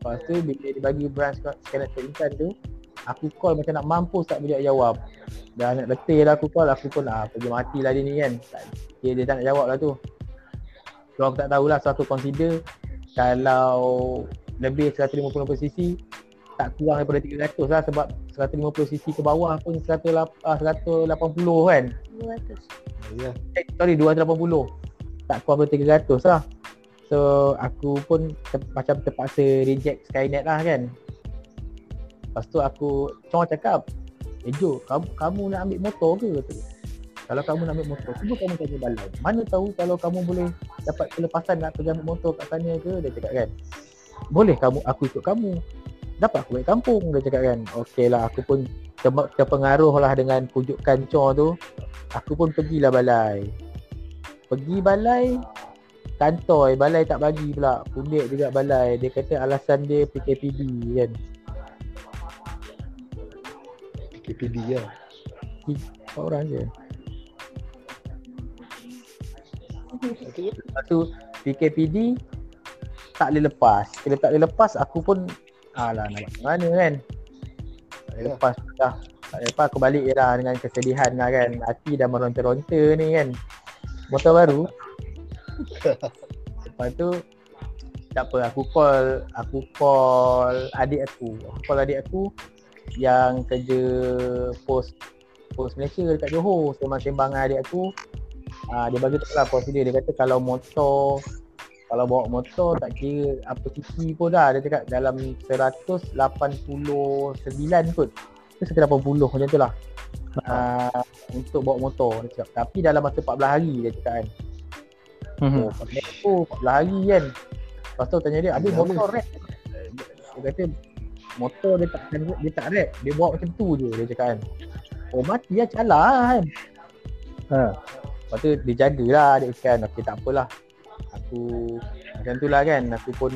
Lepas tu bila dia bagi branch Skynet Teluk Intan tu, aku call macam nak mampus tak boleh jawab. Dah nak letih lah aku call, aku pun ah pergi matilah dia ni kan. Tak, dia, dia tak nak jawab lah tu. So aku tak tahulah, so aku consider kalau lebih 150cc tak kurang daripada 300 lah sebab 150cc ke bawah pun 180 ah, 180 kan. 200. Ya. Eh, sorry 280 tak kurang daripada 300 lah so aku pun ter, macam terpaksa reject Skynet lah kan lepas tu aku Chong cakap eh Jo kamu, kamu nak ambil motor ke Kata dia. kalau kamu nak ambil motor cuba kamu tanya balai mana tahu kalau kamu boleh dapat kelepasan nak pergi ambil motor kat sana ke dia cakap kan boleh kamu aku ikut kamu. Dapat aku balik kampung dia cakap kan. Okey lah aku pun ter- terpengaruh lah dengan pujukan Chong tu. Aku pun pergilah balai. Pergi balai kantoi balai tak bagi pula. Pundik juga balai. Dia kata alasan dia PKPD kan. KPD lah. empat orang je. Lepas tu PKPD tak boleh lepas. Bila tak boleh lepas aku pun alah nak buat mana kan? Ya. Lepas dah. Lepas aku balik je lah dengan kesedihan lah kan? Hati dah meronta-ronta ni kan? Motor baru. *laughs* Lepas tu Tak apa aku call Aku call adik aku. Aku call adik aku Yang kerja pos Pos Malaysia dekat Johor Sembang-sembang adik aku. Uh, Dia bagi tahu lah prosedur Dia kata kalau motor kalau bawa motor tak kira apa cc pun dah. Dia cakap dalam 189 kot. Ke 180 macam tu lah. Uh, untuk bawa motor dia cakap. Tapi dalam masa 14 hari dia cakap kan. Mhm. oh, 14 oh, 14 hari kan. Lepas tu tanya dia ada Ya, motor rap? Dia kata motor dia tak dia tak rap. Dia bawa macam tu je dia cakap kan. Oh mati lah calar lah kan. Ha. Lepas tu dia jagalah dia kan okey tak apalah aku macam tu lah kan aku pun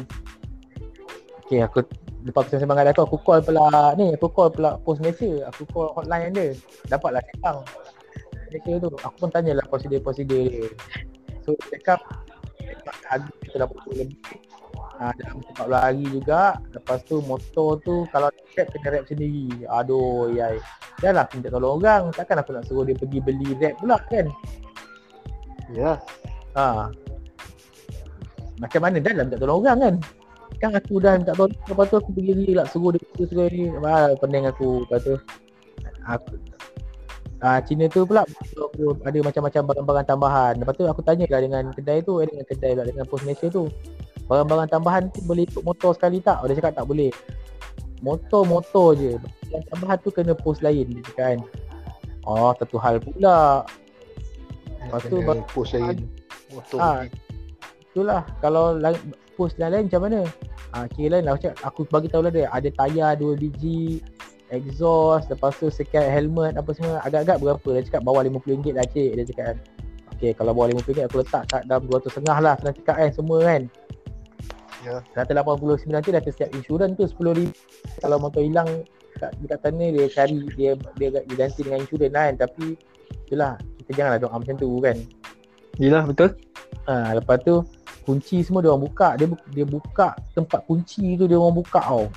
okey aku lepas aku sembang dengan aku aku call pula ni aku call pula post Malaysia aku call hotline dia. Dapatlah sembang Malaysia tu aku pun tanyalah prosedur-prosedur dia. So dia cakap harga kita dah puluh lebih. Ha, dalam 14 hari juga. Lepas tu motor tu kalau rap kena rap sendiri aduh yai dah lah aku minta tolong orang. Takkan aku nak suruh dia pergi beli rap pula kan? Ya. Ha. Macam mana dah lah minta tolong orang kan Kan aku dah minta tolong Lepas tu aku pergi ni lah Suruh dia pergi suruh ni ah, Pening aku Lepas tu Aku Ah, Cina tu pula aku ada macam-macam barang-barang tambahan. Lepas tu aku tanya lah dengan kedai tu, eh, dengan kedai pula dengan pos Malaysia tu. Barang-barang tambahan tu boleh ikut motor sekali tak? Oh, dia cakap tak boleh. Motor-motor je. Yang tambahan tu kena pos lain dia cakap kan. Oh, satu hal pula. Lepas tu Kena post lain. Motor. Ah, itulah kalau lain, post yang lain macam mana? Ah, kira lain lah macam aku bagi tahu lah dia ada tayar dua biji, exhaust, lepas tu sekian helmet apa semua agak-agak berapa? Dia cakap bawah RM50 lah cik dia cakap kan. Okey kalau bawah RM50 aku letak kat dalam 200 setengah lah senang cakap kan semua kan. Ya. Data 89 tu dah setiap insurans tu RM10,000 kalau motor hilang kat dekat sana dia cari dia dia, dia ganti dengan insurans kan tapi itulah kita janganlah doa macam tu kan. Yelah betul. Ha, lepas tu kunci semua dia orang buka. Dia bu- dia buka tempat kunci tu dia orang buka tau.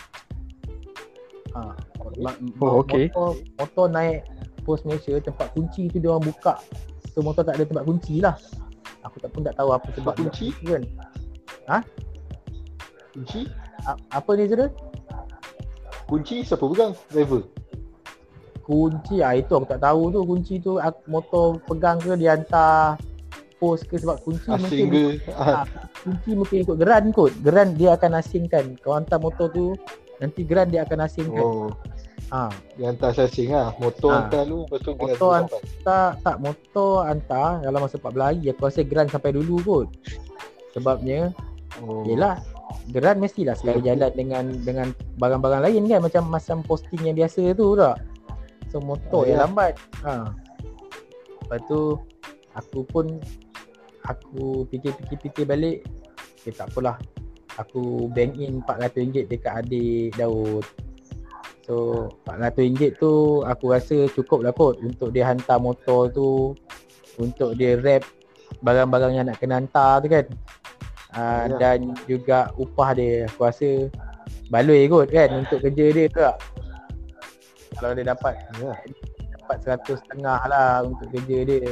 Ha, Oh, okey. motor, motor naik pos Malaysia tempat kunci tu dia orang buka. So motor tak ada tempat kunci lah. Aku tak pun tak tahu apa sebab Tempat kunci? dia kan. Kunci? A- apa ni Zul? Kunci siapa pegang? Driver. Kunci ah itu aku tak tahu tu kunci tu motor pegang ke dia hantar pos ke sebab kunci Asing mungkin ke? *laughs* Ah, kunci mungkin ikut geran kot. Geran dia akan asingkan. Kau hantar motor tu nanti geran dia akan asingkan. Oh, Ha, dia hantar asing lah. Motor Ah. hantar lu, lepas tu Motor sampai. tak tak motor hantar dalam masa 14 hari aku rasa geran sampai dulu kot. Sebabnya Oh. yelah geran mestilah sekali jalan dengan dengan barang-barang lain kan macam macam posting yang biasa tu tak. So motor yang ya. lambat. Ha. Lepas tu aku pun aku fikir-fikir-fikir balik okay, tak apalah. Aku bank in RM400 dekat adik Daud. So RM400 tu aku rasa cukup lah kot untuk dia hantar motor tu untuk dia wrap barang-barang yang nak kena hantar tu kan. Uh, Ya. dan juga upah dia aku rasa baloi kot kan untuk kerja dia tu tak. Kalau dia dapat Ya. dapat 100 setengah lah untuk kerja dia.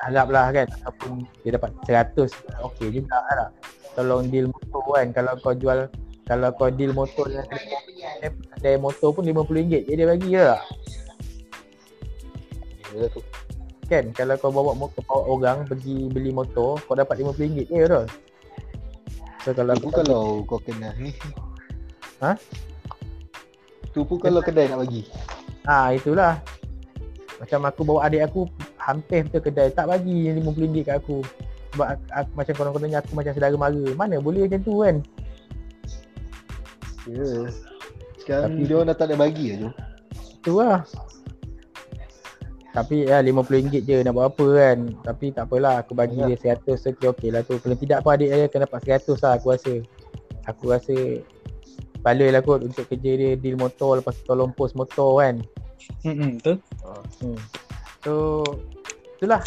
Haraplah kan ataupun dia dapat 100 okey juga lah. Tolong deal motor kan kalau kau jual kalau kau deal motor dengan kedai motor pun RM50 je dia bagi je tak? Ya. Kan kalau kau bawa motor bawa orang pergi beli motor kau dapat RM50 je tu. So kalau Tu pun kalau kau kena ni. Ha? Tu pun kalau kedai nak bagi. Ha itulah. Macam aku bawa adik aku hampir betul kedai tak bagi RM50 kat aku. Sebab aku, aku, macam korang-korangnya aku macam saudara mara. Mana boleh macam tu kan? Ya. Sekarang Tapi- dia orang dah tak ada bagi lah tu. Tu lah. Tapi ya RM50 je nak buat apa kan. Tapi tak apalah aku bagi Ya. dia 100 okey okey lah tu. Kalau tidak pun adik saya akan dapat 100 lah aku rasa. Aku rasa baloi lah kot untuk kerja dia deal motor lepas tu tolong post motor kan. Hmm, betul. Hmm. So itulah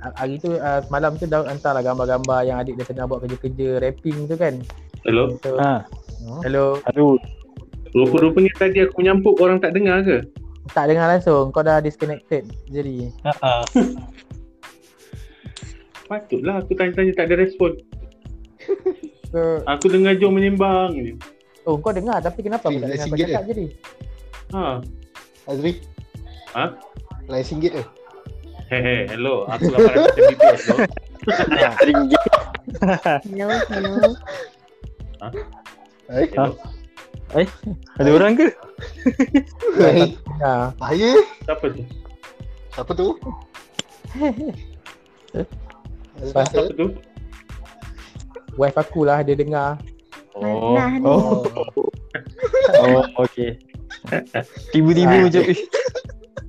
Ha- hari tu uh, semalam tu Daud hantarlah gambar-gambar yang adik dia tengah buat kerja-kerja rapping tu kan. Hello? So, Ha, hello. aduh. Rupa-rupanya tadi aku menyampuk orang tak dengar ke? Tak dengar langsung. Kau dah disconnected. Jadi. Ha *laughs* Patutlah aku tanya-tanya tak ada respon. *laughs* So, Aku dengar Jom menyembang je. oh kau dengar tapi kenapa aku tak dah dengar kau cakap jadi? Ha. Azri. Ha? Lain singgit ke? Hehe, hello. Aku 800 Mbps tu. Hello, hello. Eh? Hello. Ada orang ke? Eh, Dengar. *laughs* bahaya. Siapa tu? Siapa tu? *laughs* Siapa? Tu? Wife aku lah dia dengar. Oh. Oh. *laughs* Oh, okey. Tiba-tiba Ah. macam eh,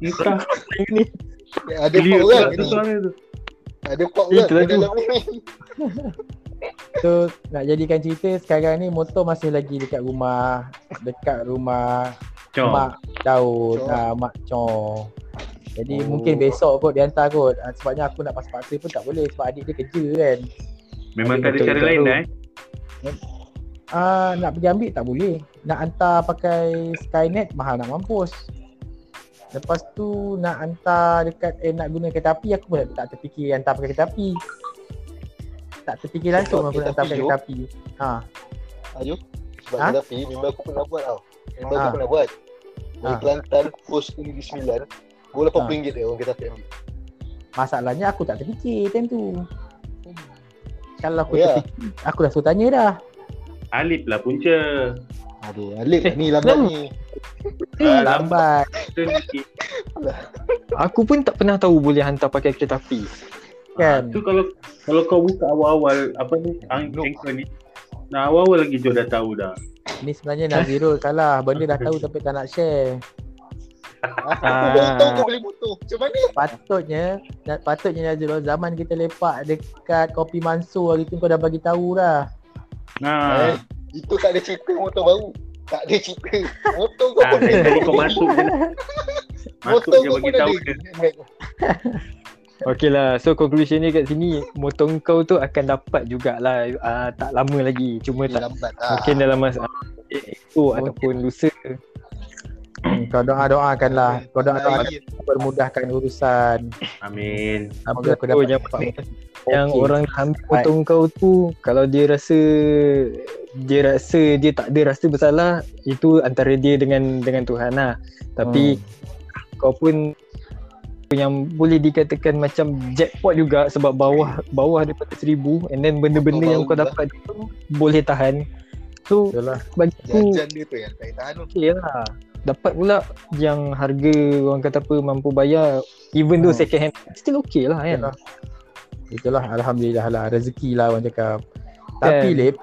Entah. ni. Ada Clear pula orang tu ni. suara tu. Ada pak Eh, orang dalam ni. *laughs* So nak jadikan cerita sekarang ni motor masih lagi dekat rumah dekat rumah Jom. mak Daud, Cong. ah, mak Chong. Jadi Oh. mungkin besok kot dia hantar kot. Ah, sebabnya aku nak paksa-paksa pun tak boleh sebab adik dia kerja kan. Memang tak ada cara lain eh. Ah nak pergi ambil tak boleh. Nak hantar pakai Skynet mahal nak mampus. Lepas tu nak hantar dekat eh nak guna kereta api aku pun tak terfikir hantar pakai kereta api. Tak terfikir langsung aku nak hantar pakai kereta api. Ha. Ayo. Sebab Ha? ha? tapi member aku pernah buat tau. Member Ha. aku pernah buat. Dari Ha. Kelantan post ke Negeri Sembilan. Gol Ha. RM80 dia orang kereta api ambil. Masalahnya aku tak terfikir time tu. Kalau aku Ya. terfikir, aku dah suruh tanya dah. Alip lah punca. Aduh, Alip ni *laughs* lambat ni. Ah, Lambat. Aku pun tak pernah tahu boleh hantar pakai kereta api. Kan? Tu kalau kalau kau buka awal-awal apa ni ang- anchor ni. Nah awal-awal lagi Joe dah tahu dah. Ni sebenarnya Nazirul *laughs* salah. Benda dah tahu tapi tak nak share. Aku baru tahu kau boleh motor. Macam mana? Patutnya patutnya Nazirul zaman kita lepak dekat Kopi Mansur hari tu kau dah bagi tahu dah. Nah, Eh, itu tak ada cerita motor baru. Tak ada cerita. Motor kau ah, pun tadi ada. kau masuk je. *laughs* Masuk Motor je kau bagi pun tahu ada. *laughs* dia. Okey lah, so conclusion ni kat sini motor kau tu akan dapat jugalah uh, tak lama lagi. Cuma tak lambat ah. mungkin dalam masa eh, itu ataupun lusa. Hmm, kau doa-doakanlah. Kau doa-doakan Lagi. permudahkan urusan. Amin. Semoga aku dapat yang dapat Yang orang ambil motor kau tu kalau dia rasa dia rasa dia tak ada rasa bersalah itu antara dia dengan dengan Tuhan lah. Tapi kau pun yang boleh dikatakan macam jackpot juga sebab bawah bawah daripada seribu and then benda-benda yang kau dapat tu boleh tahan. So Betul lah. bagi aku Jajan dia tu yang tak tahan tu. okey lah. Dapat pula yang harga orang kata apa mampu bayar even though Hmm. second hand still okay lah kan. Itulah. Itulah Alhamdulillah lah Rezeki lah orang cakap Tapi Kan. Lip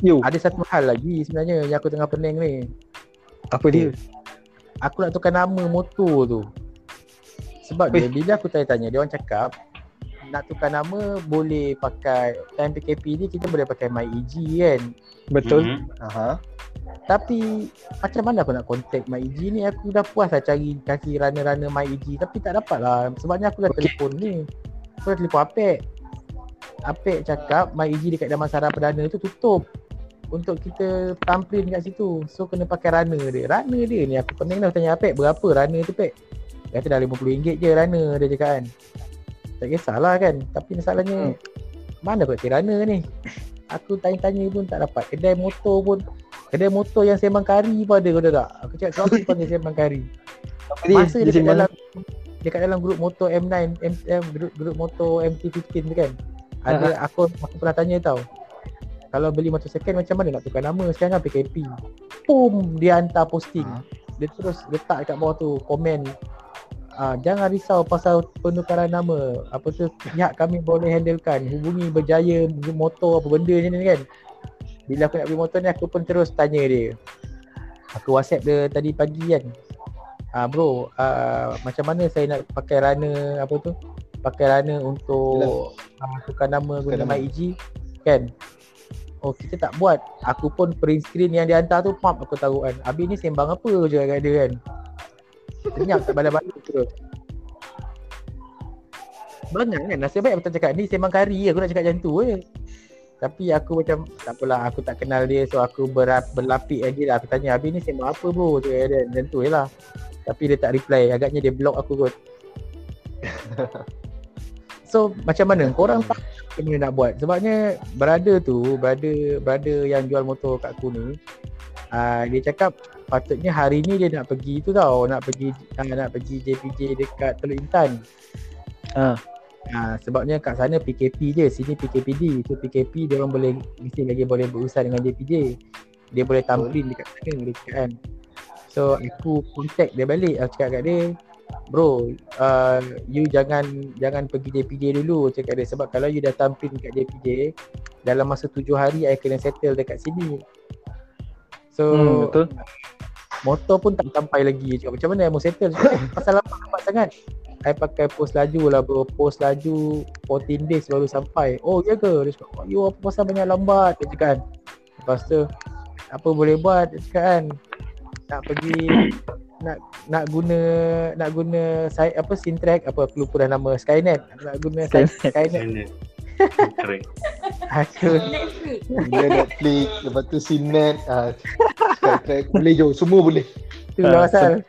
Yo, Ada satu hal lagi sebenarnya Yang aku tengah pening ni apa dia? Aku nak tukar nama motor tu Sebab dia Bila aku tanya-tanya Dia orang cakap Nak tukar nama Boleh pakai Time PKP ni Kita boleh pakai MyEG kan Betul. Mhm. Aha. Tapi Macam mana aku nak contact MyEG ni? Aku dah puas lah cari Kaki runner-runner MyEG Tapi tak dapat lah. Sebabnya aku dah Okay. telefon ni. Aku dah telefon Apek. Apek cakap MyEG dekat Damansara Perdana tu tutup. Untuk kita tampil kat situ. So kena pakai runner dia. Runner dia ni aku pening dah tanya Apek Berapa runner tu Pek? Dia kata dah RM50 je runner dia cakap kan. Tak kisahlah kan. Tapi masalahnya Mana aku nak runner ni? Aku tanya-tanya pun tak dapat. Kedai motor pun Kedai motor yang sembang kari pun ada kau tahu tak? Aku cakap kau *laughs* pun panggil sembang kari? Masa Dia dekat dalam Dekat dalam grup motor M9 M, M, grup, grup motor MT-15 tu kan? Ada aku, aku pernah tanya tau. Kalau beli motor second macam mana nak tukar nama? Sekarang kan PKP Boom Dia hantar posting. Ha. Dia terus letak dekat bawah tu komen Ah, jangan risau pasal penukaran nama. Apa tu pihak kami boleh handlekan. Hubungi berjaya motor apa benda ni kan Bila aku nak beli motor ni aku pun terus tanya dia Aku whatsapp dia tadi pagi kan Ah bro, ah, macam mana saya nak pakai runner apa tu? Pakai runner untuk ah, tukar nama guna nama. MyEG kan? Oh kita tak buat. Aku pun print screen yang dia hantar tu pump aku tahu kan. Habis ni sembang apa je kat dia kan. Senyap tak bala-bala terus. Banyak kan Nasib baik aku tak cakap ni sembang kari aku nak cakap macam tu je Tapi aku macam tak apalah aku tak kenal dia so aku berap, berlapik lagi lah. Aku tanya habis ni sembang apa bro? Cakap dia macam tu je lah. Tapi dia tak reply. Agaknya dia block aku kot. *laughs* so macam mana? Korang tak mana nak buat? Sebabnya brother tu, brother brother yang jual motor kat aku ni uh, dia cakap patutnya hari ni dia nak pergi tu tau, nak pergi uh, nak pergi JPJ dekat Teluk Intan. Ah. Ha, sebabnya kat sana PKP je, sini PKPD. So PKP dia orang boleh mesti lagi boleh berurusan dengan JPJ. Dia boleh tampilin dekat sana dia cakap kan. So aku contact dia balik, aku cakap kat dia, Bro, uh, you jangan jangan pergi JPJ dulu cakap dia sebab kalau you dah tampil dekat JPJ dalam masa tujuh hari I kena settle dekat sini. So Hmm, betul. motor pun tak sampai lagi cakap macam mana I mau settle cakap, "Eh, pasal lambat lambat sangat I pakai post laju lah bro Post laju 14 days baru sampai Oh ya ke? Dia cakap You apa pasal banyak lambat Dia cakap kan Lepas tu Apa boleh buat Dia cakap kan Nak pergi *coughs* nak nak guna nak guna site apa Sintrack apa aku lupa dah nama Skynet nak guna site Skynet? Keren. aku Netflix. Dia Netflix, lepas tu Cinet, ah, Skytrack, boleh je, semua boleh. tu lah pasal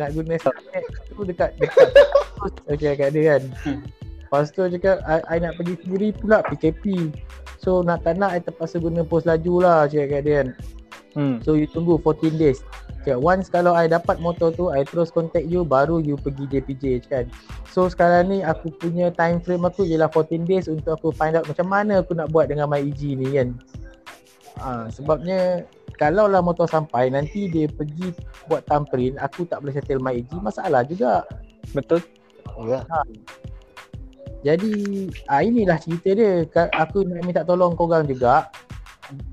nak guna Skynet tu dekat dekat okay kat dia kan. Lepas tu cakap I, I nak pergi sendiri pula PKP So nak tak nak I terpaksa guna post laju lah cakap kat dia kan. Hmm. So you tunggu 14 days. Cakap once kalau I dapat motor tu I terus contact you baru you pergi JPJ kan. So sekarang ni aku punya time frame aku ialah 14 days untuk aku find out macam mana aku nak buat dengan MyEG ni kan. Ha, Sebabnya kalau lah motor sampai nanti dia pergi buat thumbprint aku tak boleh settle MyEG masalah juga Betul. Ya. jadi ah inilah cerita dia. Ka- Aku nak minta tolong korang juga.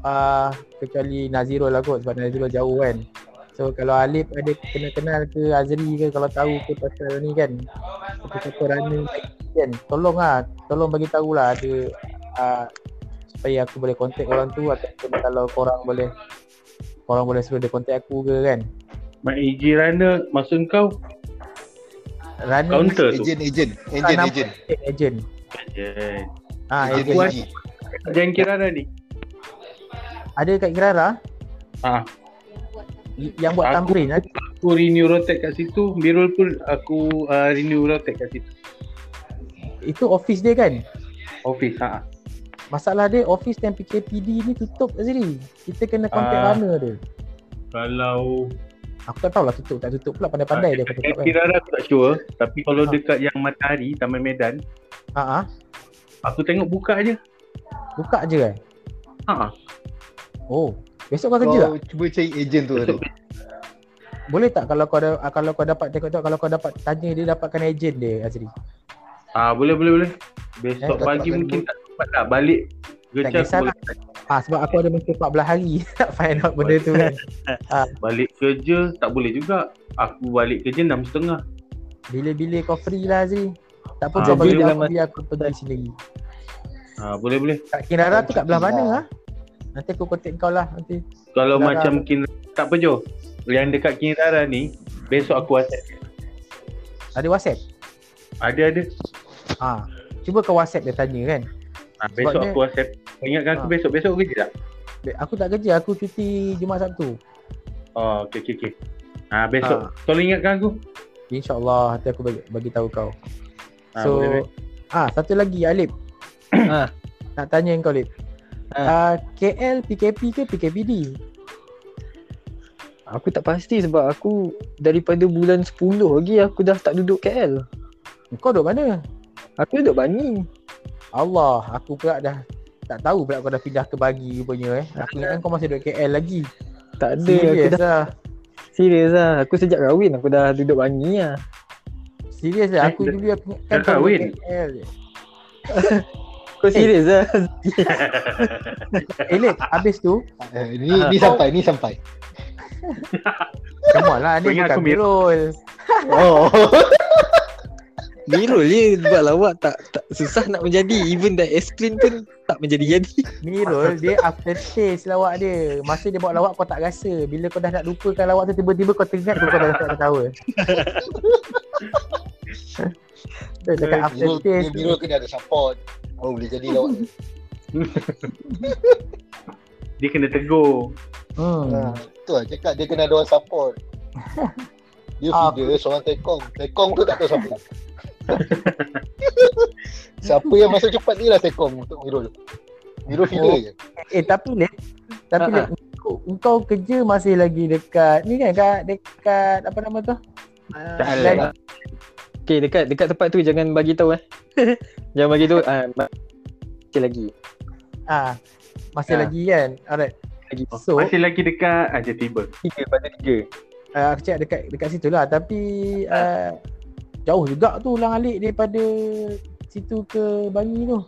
Ah kecuali Nazirul lah kot sebab Nazirul jauh kan. So kalau Alif ada kenal-kenal ke Azri ke kalau tahu ke pasal ni kan. Siapa-siapa runner kan. Tolong lah. Tolong bagi tahulah ada ah, supaya aku boleh contact orang tu ataupun kalau korang boleh korang boleh suruh dia contact aku ke kan. Mak AG runner maksud kau Runner counter tu. Agent, agent, agent, agent. agent. Yeah. Ah, Agent agent. AG. Jangan kira runner ni. Ada kat Kirara Ah, yang buat Aku- thumbprint kan? aku renew rotek kat situ, Mirul pun aku uh, renew rotek kat situ. Itu office dia kan? Office, ha. Masalah dia office dan PKPD ni tutup Azri. Kita kena contact Ah. runner dia. Kalau Aku tak tahulah tutup tak tutup pula pandai-pandai dia aku dekat tutup kan. Kirara aku tak sure, tapi kalau Ha. dekat yang Matahari, Taman Medan, Ha ah. aku tengok buka aje. Buka je kan? Ha. Oh. Besok kau kerja tak? Kau cuba cari agent tu tadi. Boleh tak kalau kau ada ah, kalau kau dapat tengok-tengok kalau kau dapat tanya dia dapatkan ejen dia Azri. Ah, boleh boleh boleh. Besok Eh, pagi tak- mungkin tak sempat tak balik. Tak Gecah kisah boleh Ah sebab aku ada masa 14 hari *laughs* nak find out benda tu kan. *laughs* balik kerja tak boleh juga. Aku balik kerja enam setengah. Bila-bila kau free lah Azri. Tak apa Ah, kau bagi bila aku biar aku pergi sendiri. Ah, boleh boleh. Kat Kirara tu kat belah mana lah. ah? Nanti aku contact kau lah nanti. Kalau Kirara. macam kin tak apa Jo. Yang dekat Kinrara ni, besok aku WhatsApp. Ada WhatsApp? Ada ada. Ah. Cuba kau WhatsApp dia tanya kan. Ah, besok Sebabnya- aku WhatsApp. Ingatkan aku Ah. besok. Besok aku kerja tak? Aku tak kerja, aku cuti Jumaat Sabtu. Oh, okey okey okey. Ah, besok. Ah. Tolong ingatkan aku. InsyaAllah nanti aku bagi, bagi tahu kau. Ah, So, boleh, boleh. ah satu lagi Alip. *coughs* Ah. Nak tanya kau Alip. Ah. Ah, KL PKP ke PKPD? Aku tak pasti sebab aku daripada bulan 10 lagi aku dah tak duduk KL. Kau duduk mana? Aku duduk Bangi. Allah, aku pula dah tak tahu pula kau dah pindah ke Bagi rupanya eh. Aku ingatkan kau masih duduk KL lagi. Tak ada. aku Serius dah lah. serius lah. Aku sejak kahwin aku dah duduk Bangi lah. Serius lah. Aku dulu aku kau duduk kahwin? KL je. *laughs* Kau serius lah. *laughs* Eh, habis tu, Eh, ni ni sampai, ni sampai. *laughs* come on lah. Kau Ni ingat bukan aku Mir- Mirul. Oh. Mirul je buat lawak tak, tak susah nak menjadi. Even dah screen pun tak menjadi-jadi. Mirul dia after taste lawak dia. Masa dia buat lawak kau tak rasa. Bila kau dah nak lupakan lawak tu tiba-tiba kau teringat kau dah tak ketawa. *laughs* Dia cakap after Biro, taste. biro kena ada support. Oh boleh jadi lawak. *laughs* Dia kena tegur. Hmm. Ha, tu lah cakap dia kena ada orang support. *laughs* Dia Ah, feeder seorang tekong. Tekong tu tak tahu siapa. *laughs* siapa yang masuk cepat ni lah tekong untuk Mirul. Mirul feeder Oh. je. Eh tapi Lek, tapi Ha, Lek, kau, kau kerja masih lagi dekat ni kan kat dekat apa nama tu? Uh, Tak ada. Okay dekat dekat tempat tu jangan bagi tahu eh. *laughs* jangan bagi tahu ah uh, masih lagi. ah, masih Ah. lagi kan. Alright. Lagi So, Masih lagi dekat aja tiba. tiga pada tiga. uh, aku cakap dekat dekat situ lah tapi uh, jauh juga tu ulang alik daripada situ ke Bangi tu.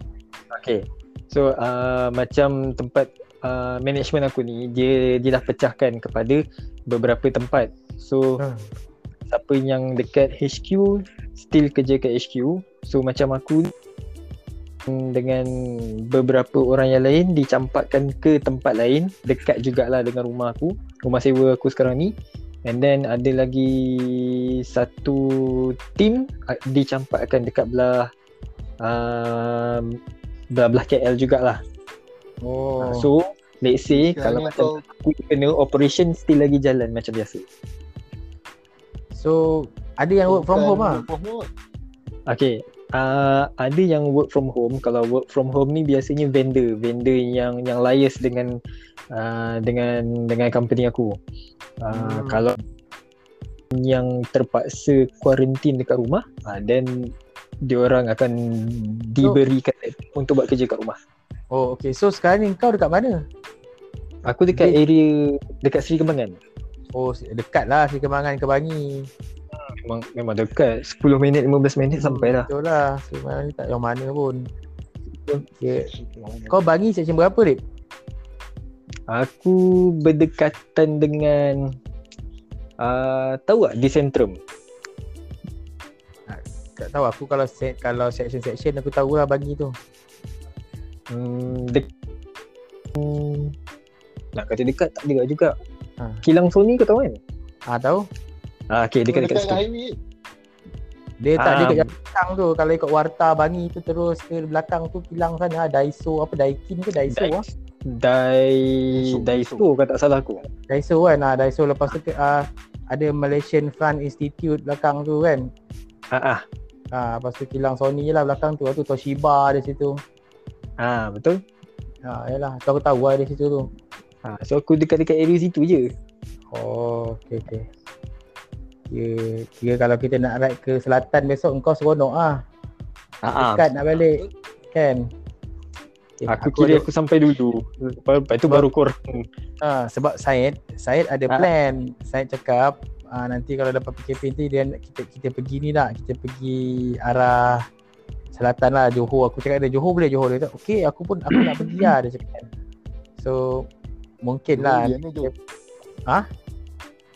Okay. So uh, macam tempat uh, management aku ni dia dia dah pecahkan kepada beberapa tempat. So Hmm. siapa yang dekat HQ still kerja kat HQ. So macam aku dengan beberapa orang yang lain dicampakkan ke tempat lain dekat jugalah dengan rumah aku, rumah sewa aku sekarang ni. And then ada lagi satu team uh, dicampakkan dekat belah um, belah-belah KL jugalah. Oh. Oh. So let's say Sekarang kalau macam aku kena operation still lagi jalan macam biasa. so ada yang work from home ah. work from home. Okay, uh, ada yang work from home. Kalau work from home ni biasanya vendor, vendor yang yang liaise dengan uh, dengan dengan company aku. Uh, Hmm. Kalau yang terpaksa kuarantin dekat rumah, uh, then diorang akan diberikan untuk buat kerja kat rumah. Oh okay. So sekarang ni kau dekat mana? Aku dekat Di- area dekat Seri Kembangan. Oh dekat lah Seri Kembangan ke Bangi. Memang memang dekat 10 minit 15 minit sampai lah. Betul lah. Ni tak yang mana pun. Okay. Kau Bangi section berapa Rip? Aku berdekatan dengan uh, tahu tak di Centrum? Tak tahu aku kalau set, kalau section-section aku tahu lah Bangi tu. Hmm, dek hmm, nak kata dekat tak dekat juga. Ha. Kilang Sony kau tahu kan? Ah tahu? Ah okey dekat dekat situ. highway. Dia tak Ah, dia kat jalan belakang tu. Kalau ikut warta Bangi tu terus ke belakang tu kilang sana Daiso apa Daikin ke Daiso ah. Dai Daiso, Daiso kalau tak salah aku. Daiso kan ah Daiso lepas tu ke, ah, ada Malaysian Front Institute belakang tu kan. Ah ah. Ah lepas tu kilang Sony je lah belakang tu. Lepas tu Toshiba ada situ. Ah betul. Ah yalah, tu aku tahu lah ada situ tu. Ah so aku dekat-dekat area situ je. Oh, okey okey. Kira, kira kalau kita nak ride ke selatan besok engkau seronok ah. Ah ah. Dekat nak balik. Kan? Okay, Aku kira ada- aku sampai dulu. Lepas lepas tu baru korang. Ah, sebab Syed, Syed ada Ah. plan. Syed cakap ah, nanti kalau dapat PKP nanti dia nak- kita kita pergi ni nak, kita pergi arah selatan lah Johor. Aku cakap dia Johor boleh Johor dia kata okey aku pun aku nak pergi lah dia cakap. So mungkin lah Dia. Ha?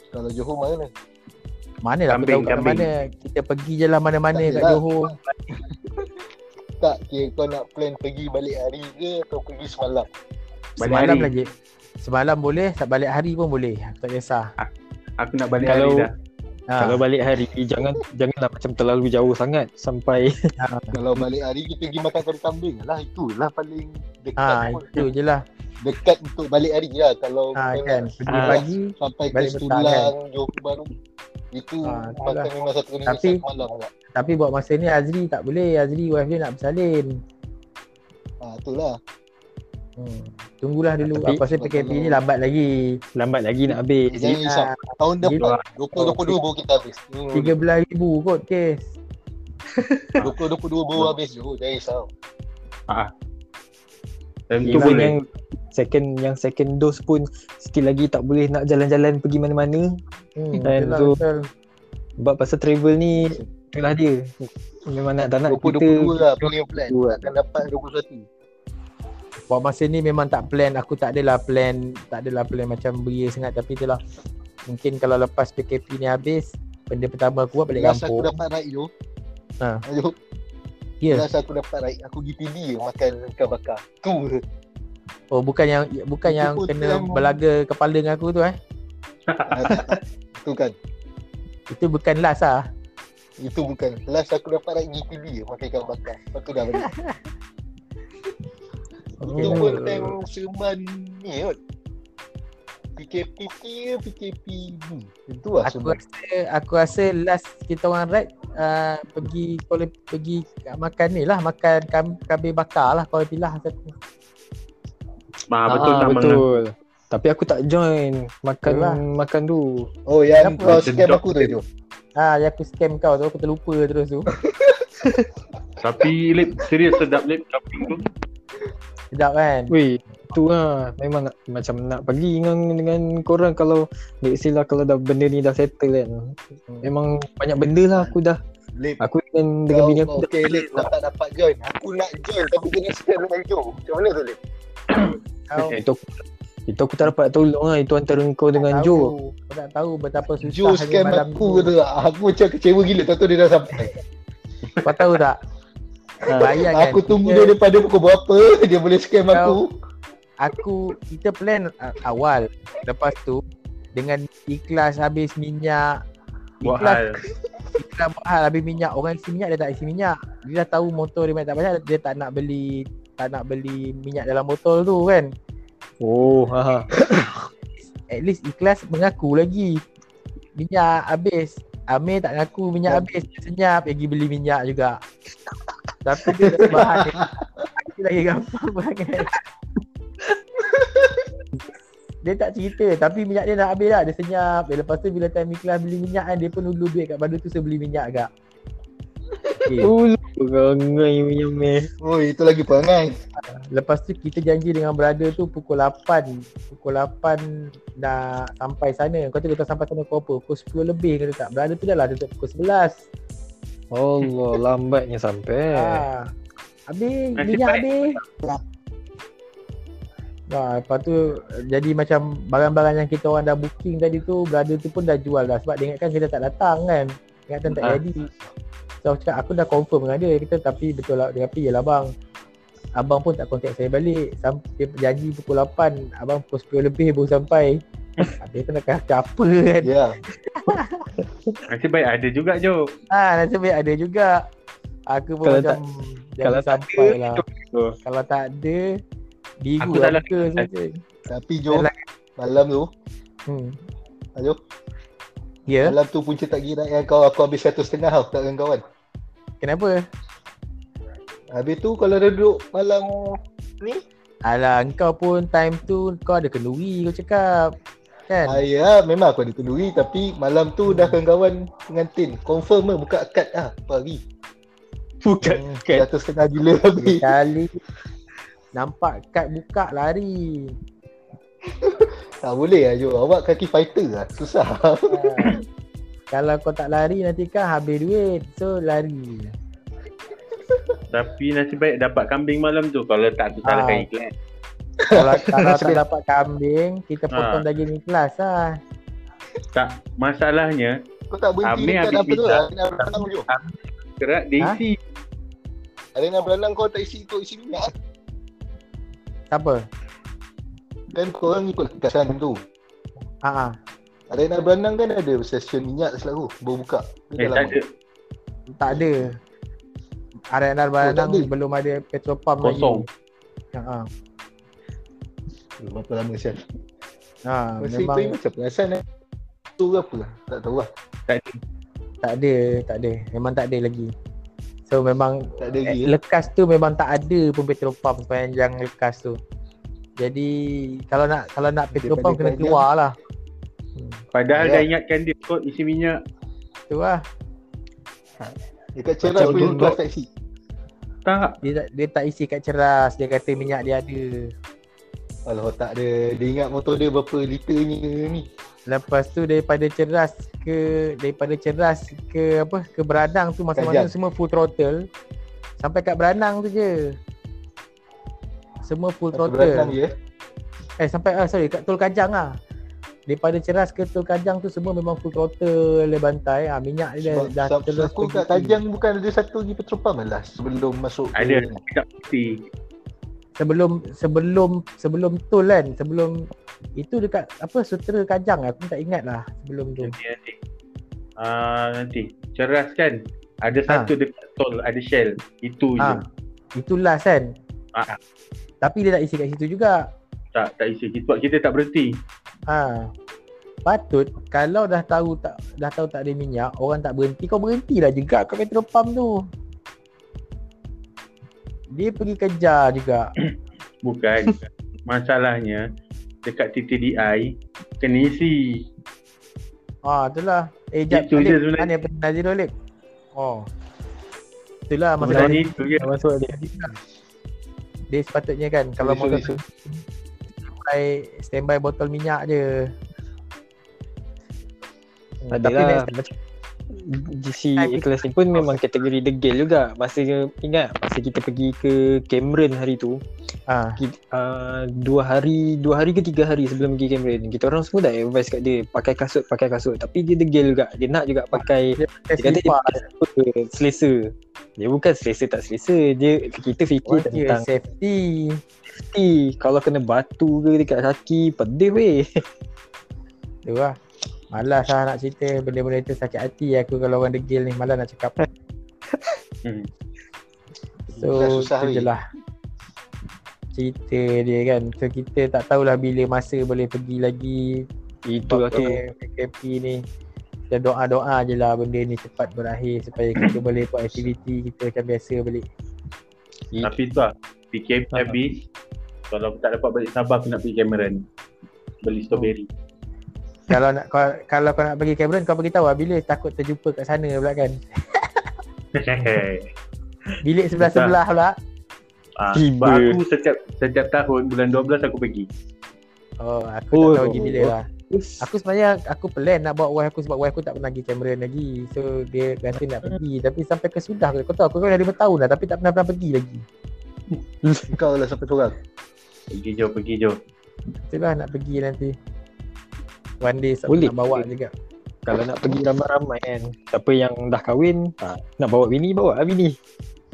Kalau Johor mana? Mana lah aku Kambing, tahu kambing. mana kita pergi je lah mana-mana Tak kat adalah. Johor. Tak kira kau nak plan pergi balik hari ke atau pergi semalam. Balik Semalam hari. lagi. Semalam boleh, tak balik hari pun boleh. Aku tak kisah. Aku nak balik Kalau- hari dah. Ha, Kalau balik hari jangan janganlah macam terlalu jauh sangat sampai ha, Kalau balik hari kita pergi makan kari kambing lah itulah paling dekat ha, itu je lah. dekat untuk balik hari lah kalau Ha, kan. Pergi Ah. pagi, sampai ke petang, Setulang Johor baru itu Ah, makan itulah. memang satu kali Tapi- satu malam lah. Tapi buat masa ni Azri tak boleh. Azri wife dia nak bersalin. Ha, itulah. Hmm. Tunggulah dulu. Tapi- Apa pasal PKP ni lambat lagi. lambat lagi nak habis. Jangan risau. Tahun depan 2022 baru kita habis. Hmm, 13,000 kot kes. *laughs* 2022 baru habis Johor. Jangan risau. Tentu Even boleh. yang second yang second dose pun still lagi tak boleh nak jalan-jalan pergi mana-mana Hmm, Dan betul lah, tu- betul. sebab pasal travel ni itulah dia. Memang nak tak nak 2022 kita lah punya plan. Akan dapat 21. Buat masa ni memang tak plan. Aku tak adalah plan. Tak adalah plan macam beria sangat. Tapi itulah. Mungkin kalau lepas PKP ni habis. Benda pertama aku buat balik Last aku kampung. dapat ride tu. Ha. Ayo. Ya. Last aku dapat ride. Aku pergi PD makan ikan bakar. Tu. Oh bukan yang bukan Itu yang kena time- belaga kepala dengan aku tu eh. *laughs* Tu kan. Itu bukan last ah. Itu bukan. Last aku dapat ride pergi PD je makan ikan bakar. Lepas tu dah balik. *laughs* Itu Oh. pun time seruman ni kot. PKP ke PKP. Itu lah Aku rasa aku rasa last kita orang ride uh, pergi kalau pergi makan ni lah makan kam, kambing bakar lah kalau pilah satu. Ah, betul Ah, betul. Tapi aku tak join makan Yalah. makan tu. Oh yang Kenapa? kau scam aku tu tu. Ah, yang aku scam kau tu aku terlupa terus tu. Tapi Lip, serius sedap Lip kambing tu. Sedap kan? Weh, tu lah. Memang nak, macam nak pergi dengan dengan korang kalau let's lah kalau dah benda ni dah settle kan. Memang banyak benda lah aku dah. Lip. Aku dengan dengan Kau, bini aku dah. okay Lip, kau tak dapat join. Aku nak join tapi kena scam dengan Joe. Macam mana tu Lip? Kau Itu aku, itu aku tak dapat tolong lah. Itu antara kau dengan tahu, Joe. Kau tak tahu betapa susah Joe scam aku tu lah. Aku macam kecewa gila. Tahu dia dah sampai. Kau tahu tak? *laughs* Bayar kan? Aku tunggu kita, dia daripada pukul berapa dia boleh scam Kau- aku. Aku kita plan uh, awal. Lepas tu dengan ikhlas habis minyak. Buat Ikhlas hal. ikhlas buat hal habis minyak. Orang isi minyak dia tak isi minyak. Dia dah tahu motor dia tak banyak dia tak nak beli tak nak beli minyak dalam botol tu kan. Oh, ha, ha. At least ikhlas mengaku lagi. Minyak habis. Amir tak ngaku minyak habis. Dia senyap pergi beli minyak juga. Tapi dia tak bahan *laughs* dia. Lagi gampang banget. Dia tak cerita tapi minyak dia nak habis lah. Dia senyap. Dia lepas tu bila time ikhlas beli minyak kan dia pun dulu duit kat bandar tu saya beli minyak agak. Okay. Ulu perangai punya meh. Oh itu lagi perangai. Lepas tu kita janji dengan brother tu pukul 8 Pukul 8 nak sampai sana Kau tahu kita sampai sana pukul apa? Pukul 10 lebih kata tak Brother tu dah lah tutup pukul 11 Allah, lambatnya sampai. ha. Habis, Nasib minyak baik. habis Nah, lepas tu jadi macam barang-barang yang kita orang dah booking tadi tu Brother tu pun dah jual dah. Sebab dia ingatkan kita tak datang kan. Ingatkan tak Ah. jadi. So aku cakap aku dah confirm dengan dia. Kita tapi betul lah Dia kata bang. Abang pun tak contact saya balik. Sampai janji pukul 8 Abang pukul 10 lebih baru sampai. *laughs* Habis tu nak kata apa kan? Ya. *laughs* Nasib baik ada juga Jo. Ha nasib baik ada juga. Aku pun Kalau macam Jangan kalau tak sampai lah. Kalau tak ada Biru Aku lah salah. muka saja Tapi Jo malam tu, hmm. Jo, Ya malam tu punca tak kira yang kau aku habis satu setengah tau tak dengan kawan. Kenapa Habis tu kalau dah duduk malam ni, Alah engkau pun time tu Kau ada kenduri kau cakap Kan ah, ya memang aku ada kenduri tapi malam tu dah kawan-kawan pengantin. Confirm lah buka kad ah pagi. Bukan. Hmm. Kad. Satu setengah gila habis. Kali Nampak kad buka lari *laughs* Tak boleh lah Jo. Awak kaki fighter lah. Susah. ha. *laughs* Kalau kau tak lari nanti kan habis duit So lari Tapi nasib baik dapat kambing malam tu. Kalau tak tu salahkan Ah. iklan. Kalau, kalau tak dapat kambing Kita potong Ha. daging ikhlas lah Tak, masalahnya Kau tak berhenti Amir dekat habis apa tu Jo. kerak dia Ha? isi. Arena berenang kau tak isi ikut isi minyak. Siapa? Kan kau orang ikut kekasan tu. Ha, Arena berenang kan ada session minyak selalu baru buka. Eh, Dia tak ada. tak ada Arena tak Baranang ada? belum ada petrol pump Kosong. lagi Ha, Berapa lama sial. ha. Masa Memang itu macam perasan eh. Tu apa? Tak tahu lah. tak ada Tak ada Memang tak ada lagi So memang Tak ada eh, lagi. eh. Lekas tu memang tak ada pun petrol pump Sepanjang lekas tu Jadi Kalau nak Kalau nak petrol pump kena keluar lah Padahal Ya. dah ingatkan dia kot isi minyak. Tu lah Dekat ceras Macam punya duduk. kelas taksi. Tak. dia, tak- dia tak isi kat ceras Dia kata minyak dia ada Kalau tak ada, dia ingat motor dia berapa liternya ni. Lepas tu daripada ceras ke daripada ceras ke apa ke Beradang tu Kajang. semua full throttle. Sampai kat Beradang tu je. Semua full Satu throttle. beratang je eh. Eh sampai ah sorry kat Tol Kajang ah. Daripada ceras ke Tol Kajang tu semua memang full throttle le bantai. Ah minyak dia Sebab, dah, dah sebab terus aku kat Kajang bukan ada satu lagi petrol pump lah sebelum masuk ke Ada ni. Sebelum sebelum sebelum tol kan sebelum itu dekat apa Sutera Kajang aku tak ingat lah sebelum tu. Nanti nanti. Ah nanti. Ceras kan. Ada Ha. satu dekat tol ada Shell. Itu je. Ha. Itu last kan. Ah. Tapi dia tak isi kat situ juga. Tak, tak isi. Sebab kita tak berhenti. Ha. Patut kalau dah tahu tak dah tahu tak ada minyak, orang tak berhenti, kau berhentilah juga kat petrol pump tu. Dia pergi kejar juga. *coughs* Bukan. Masalahnya, dekat TTDI, kena isi. Ha, itulah. Eh, jap. Itu je Alip, sebenarnya. Mana yang Nazir Alip? Oh. Itulah masalah Sebenarnya itu je. Masuk dia. dia sepatutnya kan kalau motor standby, standby botol minyak je. Tapi lah next- macam GC ikhlas ni pun memang kategori degil juga. Masa ingat Masa kita pergi ke Cameron hari tu Ha. kita, uh, Dua hari Dua hari ke tiga hari sebelum pergi Cameron. Kita orang semua dah advice kat dia Pakai kasut Pakai kasut. Tapi dia degil juga. Dia nak juga pakai Dia pakai Dia kata dia pakai selesa. Dia bukan selesa tak selesa. Dia Kita fikir Oh, dia tentang safety. safety. Kalau kena batu ke dekat kaki Pedih weh. Tu lah. Malas lah nak cerita benda-benda tu sakit hati aku kalau orang degil ni. Malas nak cakap. Hmm. So, susah tu je lah. Cerita dia kan. So, kita tak tahulah bila masa boleh pergi lagi. Itulah tu Pakai PKP ni. Kita doa-doa je lah benda ni cepat berakhir supaya kita *coughs* boleh buat aktiviti kita macam biasa balik. Tapi tu lah. PKP Ha. habis. Kalau tak dapat balik Sabah, aku nak pergi Cameron. Beli strawberry. Kalau nak kau, kalau kau nak pergi Cameron kau beritahu lah bila takut terjumpa kat sana pula kan. *laughs* Bilik sebelah-sebelah pula. Ah, Tiba. aku setiap setiap tahun bulan 12 aku pergi. Oh, aku Oh, tak tahu pergi oh, bila oh. lah. Aku sebenarnya aku plan nak bawa wife aku sebab wife aku tak pernah pergi Cameron lagi. So dia kata nak pergi tapi sampai ke sudah kau tahu aku kan dah 5 tahun dah tapi tak pernah pernah pergi lagi. *laughs* Kau lah sampai seorang. Pergi jom, pergi jom. Itulah nak pergi nanti. One day Boleh. nak bawa juga. Kalau nak pergi ramai-ramai kan Siapa yang dah kahwin ha, Nak bawa bini Bawa lah bini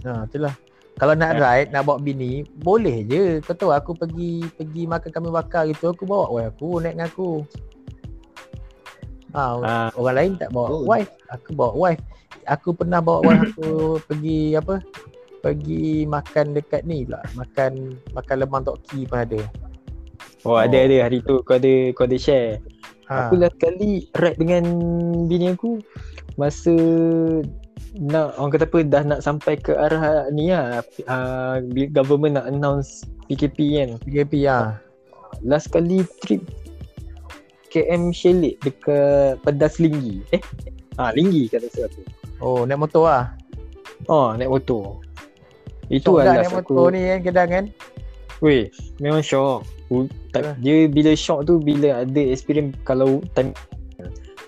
Ha, itulah. Kalau nak ride, nak bawa bini, boleh je. Kau tahu aku pergi pergi makan kami bakar gitu, aku bawa wife aku naik dengan aku. Ha, Ah. orang lain tak bawa Oh. wife, aku bawa wife. Aku pernah bawa wife aku *coughs* pergi apa? Pergi makan dekat ni pula. Makan makan lemang tok ki pun ada. Oh, ada ada hari tu Kau ada Kau ada share Ha. Aku last kali Ride dengan Bini aku Masa Nak Orang kata apa Dah nak sampai ke arah Ni lah uh, Government nak announce PKP kan PKP ha. Last kali trip KM Shelik Dekat Pedas Linggi Eh Ah Linggi kata saya tu Oh, naik motor lah. Oh naik motor Itu Syok lah last naik aku motor ni kan kadang kan. Weh, memang shock. Tak, dia bila shock tu bila ada experience kalau time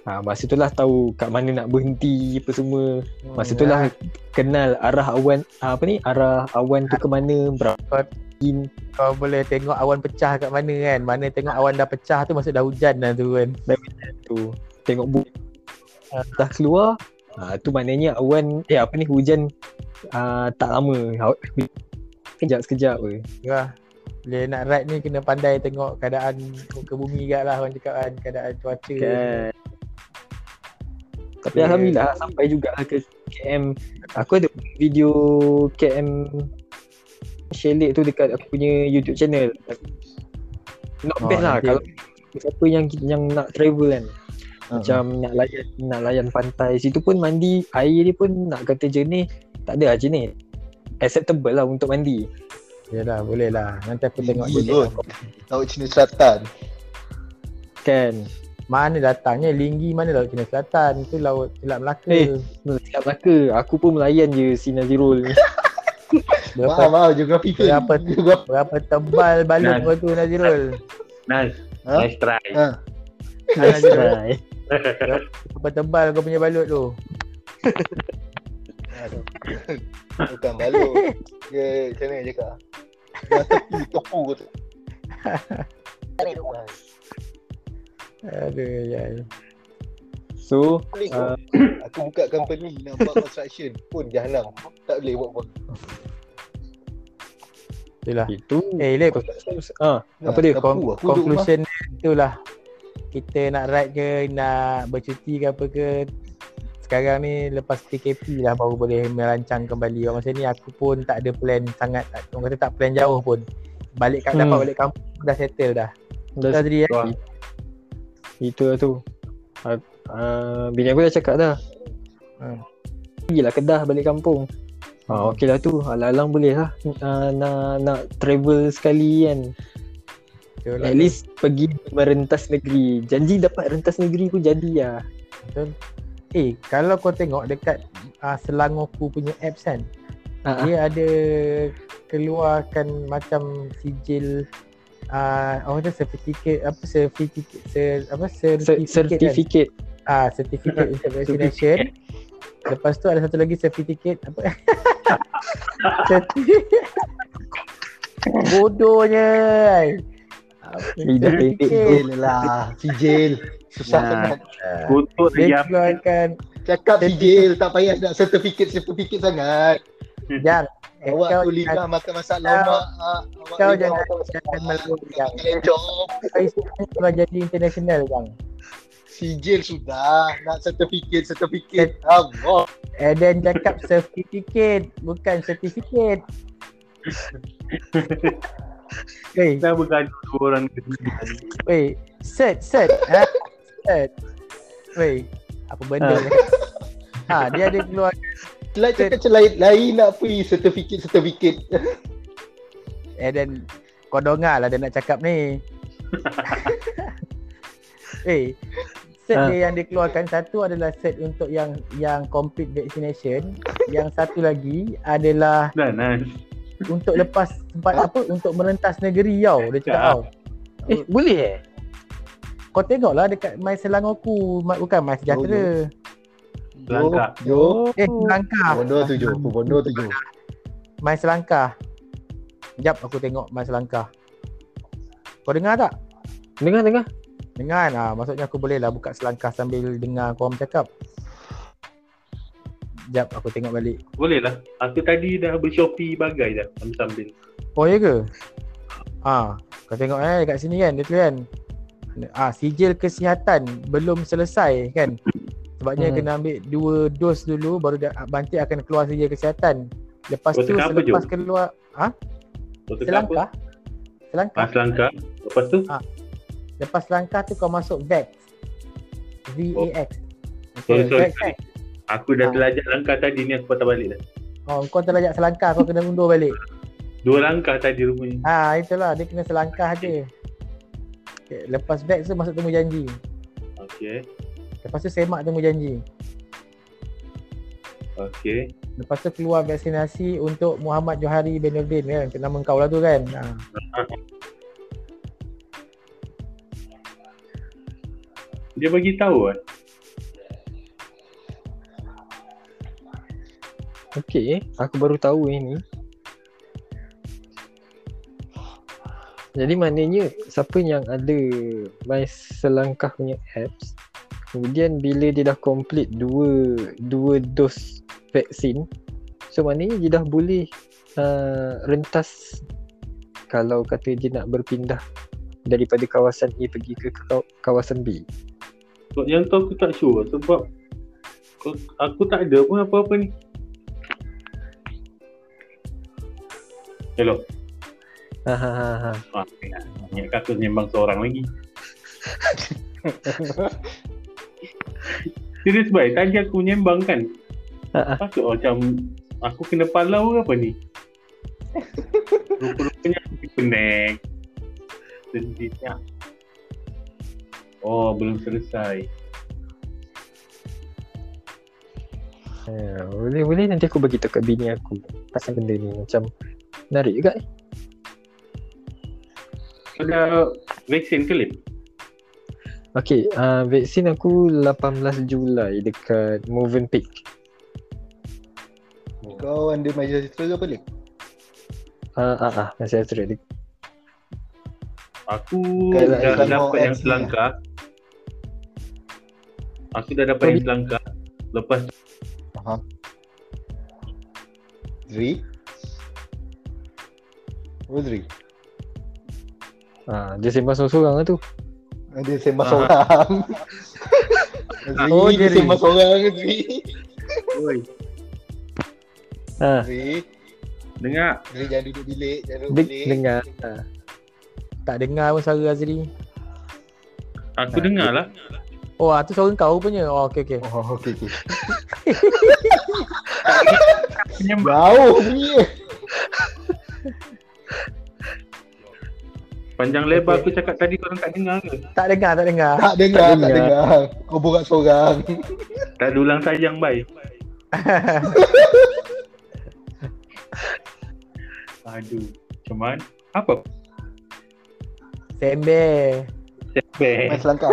Ha, masa tu lah tahu kat mana nak berhenti apa semua. Masa tu lah kenal arah awan ah, apa ni arah awan tu ke mana berapa in Kau boleh tengok awan pecah kat mana kan. Mana tengok awan dah pecah tu maksud dah hujan dah tu kan. tu. Tengok bu ah, dah keluar. Ha, tu maknanya awan eh apa ni hujan ah, tak lama. Ha- Sekejap-sekejap apa. Ya. Bila nak ride ni kena pandai tengok keadaan muka bumi kat lah orang cakap kan. Keadaan cuaca. Kan. Tapi Okay. Alhamdulillah sampai juga lah ke KM Aku ada video KM Shelik tu dekat aku punya YouTube channel Not Oh, bad lah nanti- kalau siapa yang yang nak travel kan Ah. Macam nak layan nak layan pantai Situ pun mandi Air dia pun nak kata jernih Tak ada lah jernih Acceptable lah untuk mandi Yalah boleh lah. Nanti aku tengok kot. Laut Cina Selatan. Kan Mana datangnya Linggi mana laut Cina Selatan. Tu laut Selat Melaka. Eh. Siap Melaka Aku pun melayan je si Nazirul ni *laughs* Berapa, maaf. Geografi ke? Berapa- Geografi. berapa tebal balut kau tu Nazirul. Nice. Ha? Nice try. Ha. Nazirul. Try. *laughs* Berapa tebal kau punya balut tu. *laughs* Bukan balut. Dia macam mana cakap? Dah tepi topu tu. Aduh ya. So Boleh Ah. kot. Aku buka company nak buat construction pun jahanam. Tak boleh buat pun. Itulah. Itu Eh Lip, Ah, Apa dia? Rumah. conclusion dia itulah kita nak ride ke nak bercuti ke apa ke sekarang ni lepas PKP lah baru boleh merancang kembali Orang masa ni aku pun tak ada plan sangat orang kata tak plan jauh pun balik kat Hmm. dapat balik kampung dah settle dah. Dah Dah jadi. Wah. Itu lah tu. Uh, uh, bini aku dah cakap dah. Hmm. Pergilah Kedah balik kampung. Ah, okey lah tu. Alang-alang boleh lah. Uh, nak, nak travel sekali kan. Betul lah At least pergi merentas negeri. Janji dapat rentas negeri pun jadi lah. Betul. Eh, kalau kau tengok dekat uh, Selangorku punya apps kan, Ah, ah. dia ada keluarkan macam sijil uh, apa tu certificate apa certificate se, apa Cer- certificate, kan? Certificate. ah certificate *laughs* untuk vaccination lepas tu ada satu lagi certificate apa *laughs* Certificate. *laughs* bodohnya ai. Apa Hidup pendek lah. Sijil. Susah Nah. sangat. Kutuk lagi dia apa? keluarkan Cakap sijil. Tak payah nak sertifikat-sertifikat sangat. yang eh, Awak kau tu lidah jangan- makan masak kau- lemak. ah. Awak kau jangan makan masak jangan Makan lencong. Kau jadi international bang Sijil sudah. Nak sertifikat, sertifikat. Allah. And then cakap certificate bukan. *laughs* Wei, Dah bergaduh dua orang ni. wei, cert, cert, ha? Cert. Wei, apa benda ni? Ha, dia ada keluar Like cakap macam lain, lain nak pergi sertifikat-sertifikat. and then kau dengar lah dia nak cakap ni. Eh, cert Ha. dia yang dikeluarkan satu adalah cert untuk yang yang complete vaccination, yang satu lagi adalah Dah Nas. untuk lepas tempat apa untuk merentas negeri tau dia cakap Ya. tau. Eh, boleh eh? Kau tengoklah dekat My Selangorku, Ma- bukan My Sejahtera. Langkah. Jo. Eh, Selangkah. Bondo tujuh. Bondo tujuh. My Selangkah. Sekejap aku tengok My Selangkah. Kau dengar tak? Dengar, dengar. Dengar ah, maksudnya aku boleh lah buka Selangkah sambil dengar kau bercakap. Sekejap aku tengok balik. Boleh lah. Aku tadi dah bershopee bagai dah sambil-sambil. Oh ya ke? Ah, kau tengok eh dekat sini kan dia tulis ah sijil kesihatan belum selesai kan. Sebabnya Hmm. kena ambil dua dos dulu baru Bantik akan keluar sijil kesihatan. Lepas Kau tu apa, selepas Jo? keluar Kau cakap apa? Selangkah. Selangkah. Ah, selangkah. Lepas tu? Lepas langkah tu kau masuk VAX. V-A-X. Sorry, sorry. VAX? Aku dah Ah. terlajak langkah tadi ni aku patah balik dah. Oh, kau terlajak selangkah kau kena undur balik. Dua langkah tadi rupanya. Ha, itulah dia kena selangkah je. Okay, lepas VAX tu masuk temu janji. Okey. Lepas tu semak temu janji. Okey. Lepas tu keluar vaksinasi untuk Muhammad Johari bin Nurdin kan. Nama kau lah tu kan. Ha. *laughs* Dia bagi tahu kan. Okey, aku baru tahu ini. Jadi maknanya siapa yang ada My Selangkah punya apps Kemudian bila dia dah complete dua dua dos vaksin So maknanya dia dah boleh uh, rentas Kalau kata dia nak berpindah Daripada kawasan A pergi ke kaw- kawasan B Sebab yang tu aku tak sure sebab aku tak ada pun apa-apa ni. Hello. Ha, ha, ha, ha. Ah. Ingat aku sembang seorang lagi. *laughs* Serius baik, tadi aku menyembang kan. Ha, ha. Patut macam aku kena palau ke apa ni? Rupa-rupanya aku connect. Sedihnya. Oh, belum selesai. Ya, boleh boleh nanti aku bagi tahu kat bini aku pasal benda ni macam menarik juga eh. Kau dah vaksin ke Lip? Okey, uh, vaksin aku 18 Julai dekat Movenpick. Kau under majlis cerita ke apa Lik? Ah ah ah masih ada dia. Aku Kalau dah dapat yang selangkah. Aku dah dapat Kau yang selangkah. Lepas Aha. Zri? Oh Zri? Ah dia sembang seorang-seorang lah tu. Dia sembang Ah. seorang. *laughs* Zri, Oh, dia Zri. sembang seorang Zri. Oi, Ah Zri. Dengar. Jadi jangan duduk bilik, jangan duduk bilik. dengar. Ha. Tak dengar pun suara Azri. Aku dengar lah. Oh, ah, tu suara kau punya. Oh, okey okey. Oh, okey okey. *laughs* Penyembah. Jauh Panjang lebar aku cakap tadi korang tak dengar ke? Tak dengar, tak dengar. Tak dengar, Tak tak dengar. dengar. Kau borak seorang. Tak ada ulang sayang, bye. *laughs* Aduh. Mana? Apa? Sembe. Main Sepeh. selangkah.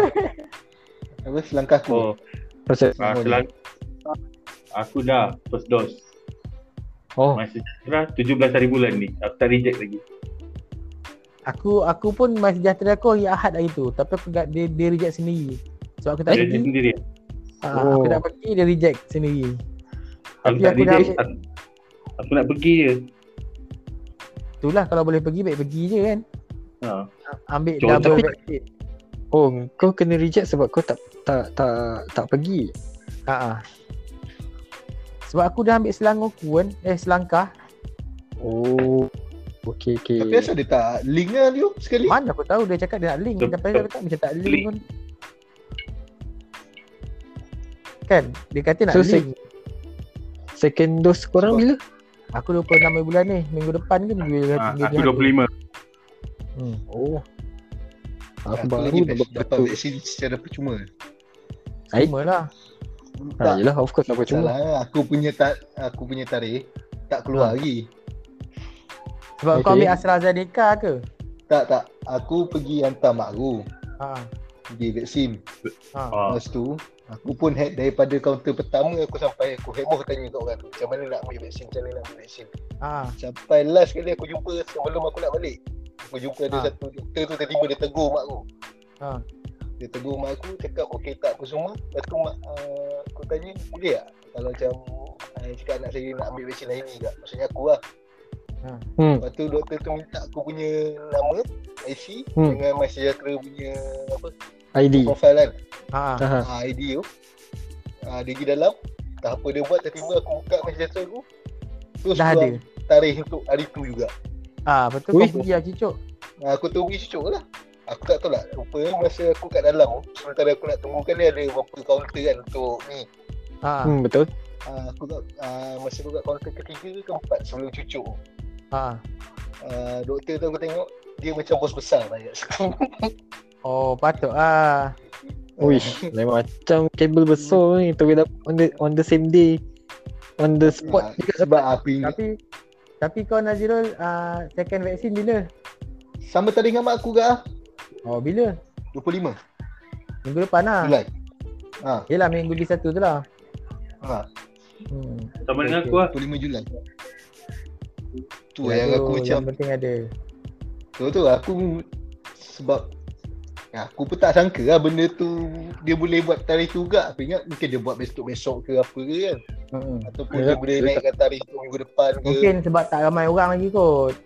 Apa selangkah aku? Oh, Proses. ah, selang... Aku dah first dose. Oh, Masih sejahtera 17 hari bulan ni. Aku tak reject lagi. Aku aku pun masih sejahtera aku hari Ahad hari tu. Tapi aku tak, dia, dia reject sendiri. Sebab aku tak Dia pergi. reject sendiri. Ah, Oh. Aku tak pergi, dia reject sendiri. Aku Tapi tak aku dah reject. ambil- Aku, aku nak pergi je. Itulah kalau boleh pergi, baik pergi je kan. Ha. Ambil Contoh- double tapi- oh kau kena reject sebab kau tak tak tak tak pergi. Ha ah. Sebab aku dah ambil selangor aku kan. Eh selangkah. Oh. Okey okey. Tapi asal dia tak link lah dia sekali? Mana aku tahu dia cakap dia nak link. Betul. Tapi dia cakap macam tak link Link. pun. Kan? Dia kata nak So, link. Second dose korang bila? Aku 26 bulan ni. Minggu depan ke minggu Ha, minggu aku 25. Hmm. Oh. Aku Aku baru lagi dapat dapat tu. vaksin secara percuma. Ai? Cuma lah. Ha, Tak, yelah of course apa cuma. salah. Aku punya tak aku punya tarikh tak keluar lagi. Sebab kau Okay. ambil AstraZeneca ke? Tak tak. Aku pergi hantar mak aku Ha. pergi vaksin. Ha. Ha. Lepas tu aku pun head daripada kaunter pertama aku sampai aku heboh tanya kat orang macam mana nak ambil vaksin, macam mana nak ambil vaksin. Ha. Sampai last kali aku jumpa sebelum aku nak balik. Aku jumpa ada Ha. satu doktor tu tiba-tiba dia tegur mak aku. Ha. Dia tegur mak aku cakap okey tak apa semua. Lepas tu mak uh, aku tanya boleh tak kalau macam uh, cakap anak saya nak ambil vaksin hari ni tak. Maksudnya aku lah. Hmm. Lepas tu doktor tu minta aku punya nama IC Hmm. dengan My Sejahtera punya apa ID. profile kan. Ha. Ha. Ha, ID tu. Ha, dia pergi dalam. Tak apa dia buat tiba-tiba aku buka My Sejahtera aku. Terus Dah ada. tarikh untuk hari tu juga. Ha, betul Ui. kau pergi lah cicok. Ha, aku tunggu cucuk lah. Aku tak tahu lah. Rupanya masa aku kat dalam tu, sementara aku nak tunggu kan dia ada beberapa kaunter kan untuk ni. Ha. Hmm betul. Ha, aku tak, ha, masa aku kat kaunter ketiga ke keempat sebelum cucuk. Ha. Ha, doktor tu aku tengok, dia macam bos besar lah *laughs* situ. Oh, patut ah. Uish, lain macam kabel besar ni terus dapat on the on the same day. On the spot. Ha, sebab aku ingat. Tapi tapi kau Nazirul uh, second vaksin bila? Sama tadi dengan mak aku ke ah? Oh, bila? 25 Minggu depan lah. Julai. Ha, Yelah minggu di satu tu lah. ha, Hmm. Sama dengan aku lah. 25 Julai. Tu Yelah yang tu, aku macam yang penting ada. Tu tu aku sebab ya, aku pun tak sangka lah benda tu dia boleh buat tarikh juga. Aku ingat mungkin dia buat besok-besok ke apa ke kan. Hmm. Ataupun Ya, dia boleh naikkan tarikh tu minggu depan ke. Mungkin sebab tak ramai orang lagi kot.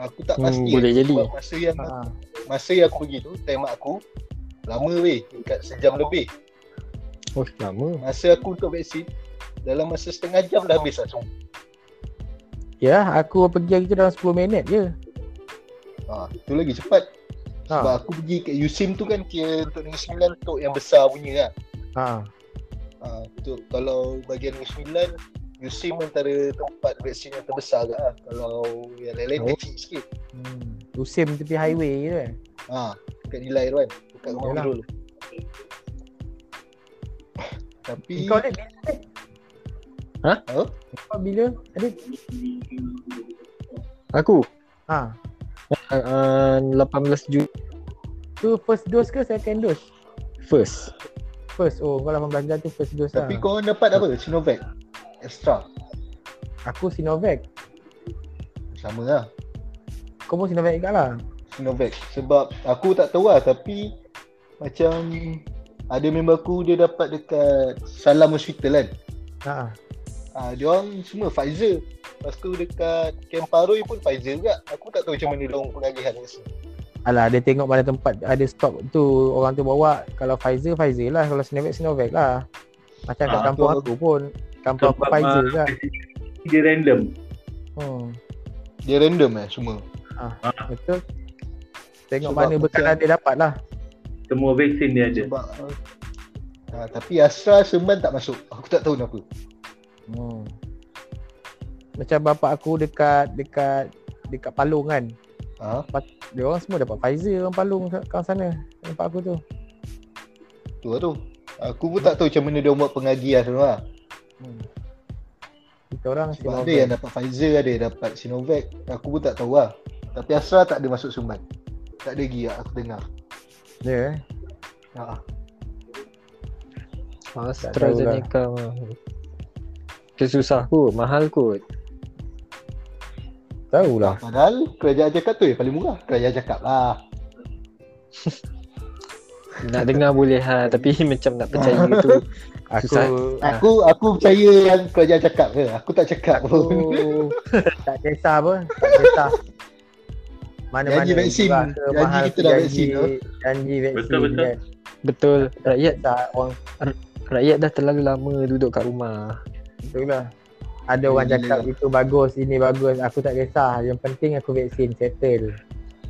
Aku tak Hmm, pasti. boleh jadi. Masa yang Ha. masa yang aku pergi tu, time aku lama weh, dekat sejam lebih. Oh, lama. Masa aku untuk vaksin dalam masa setengah jam dah habis lah semua. Ya, aku pergi hari tu dalam 10 minit je. Ha, tu lagi cepat. Ha. Sebab aku pergi kat USIM tu kan kira untuk Negeri Sembilan untuk yang besar punya kan. Ha. Ha, untuk kalau bagian Negeri Sembilan USIM antara tempat vaksin yang terbesar ke lah. Kalau yang lain-lain Oh. kecil sikit. Hmm. Usim tepi highway je kan. Ha, dekat Nilai tu kan. Dekat rumah. Mirul. Tapi Kau ni? Ha? Ha? Kau bila? Adik? Aku Ha. uh, 18 Jun Tu first dose ke second dose? first. First. Oh, kau 18 bulan tu first dose tapi lah. kau dapat apa? Sinovac? Extra. Aku Sinovac. Sama lah. Kau pun Sinovac juga lah. Sinovac. Sebab aku tak tahu lah tapi macam ada member aku dia dapat dekat Salam Hospital kan. Ha. Ah, dia orang semua Pfizer. Lepas tu dekat Camp Paroi pun Pfizer juga. Aku tak tahu macam mana dia orang pengagihan kat sini. Alah, dia tengok mana tempat ada stok tu orang tu bawa. Kalau Pfizer, Pfizer lah. Kalau Sinovac, Sinovac lah. Macam kat Ah, kampung aku pun. Kampung aku Pfizer ah, juga. Dia random. Hmm. Dia random eh semua. Betul. Tengok Sebab mana bekalan dia dapat lah. Semua vaksin dia ada. Sebab ha, tapi Astra Serban tak masuk. Aku tak tahu kenapa. Hmm. Macam bapak aku dekat dekat dekat Palung kan. Ha, Dia orang semua dapat Pfizer orang Palung kat sana. Nampak aku tu. tu lah tu. Aku pun tak tahu macam mana dia buat pengagian tu lah. Hmm. Kita orang Sebab Sinovac. ada yang dapat Pfizer, ada yang dapat Sinovac. Aku pun tak tahu lah. Tapi Astra tak ada masuk Serban. Tak ada lagi lah aku dengar. Ya eh. Ha. AstraZeneca mah. Kesusah kot, mahal kot. Tahulah. Padahal kerajaan cakap tu yang paling murah. Kerajaan cakap lah. *laughs* Nak dengar boleh ha, tapi *laughs* macam nak percaya tu. Aku Susah. Aku aku percaya yang kerajaan cakap ke. Aku tak cakap aku pun. *laughs* tak kisah apa. Tak kisah. Mana-mana Janji vaksin. ke, Janji mahal kita ke, dah vaksin tu. Janji vaksin Betul, betul. kan. Betul. Rakyat Tak orang rakyat dah terlalu lama duduk kat rumah. Betul lah. Ada orang Gila. cakap itu bagus, ini bagus. Aku tak kisah. Yang penting aku vaksin settle.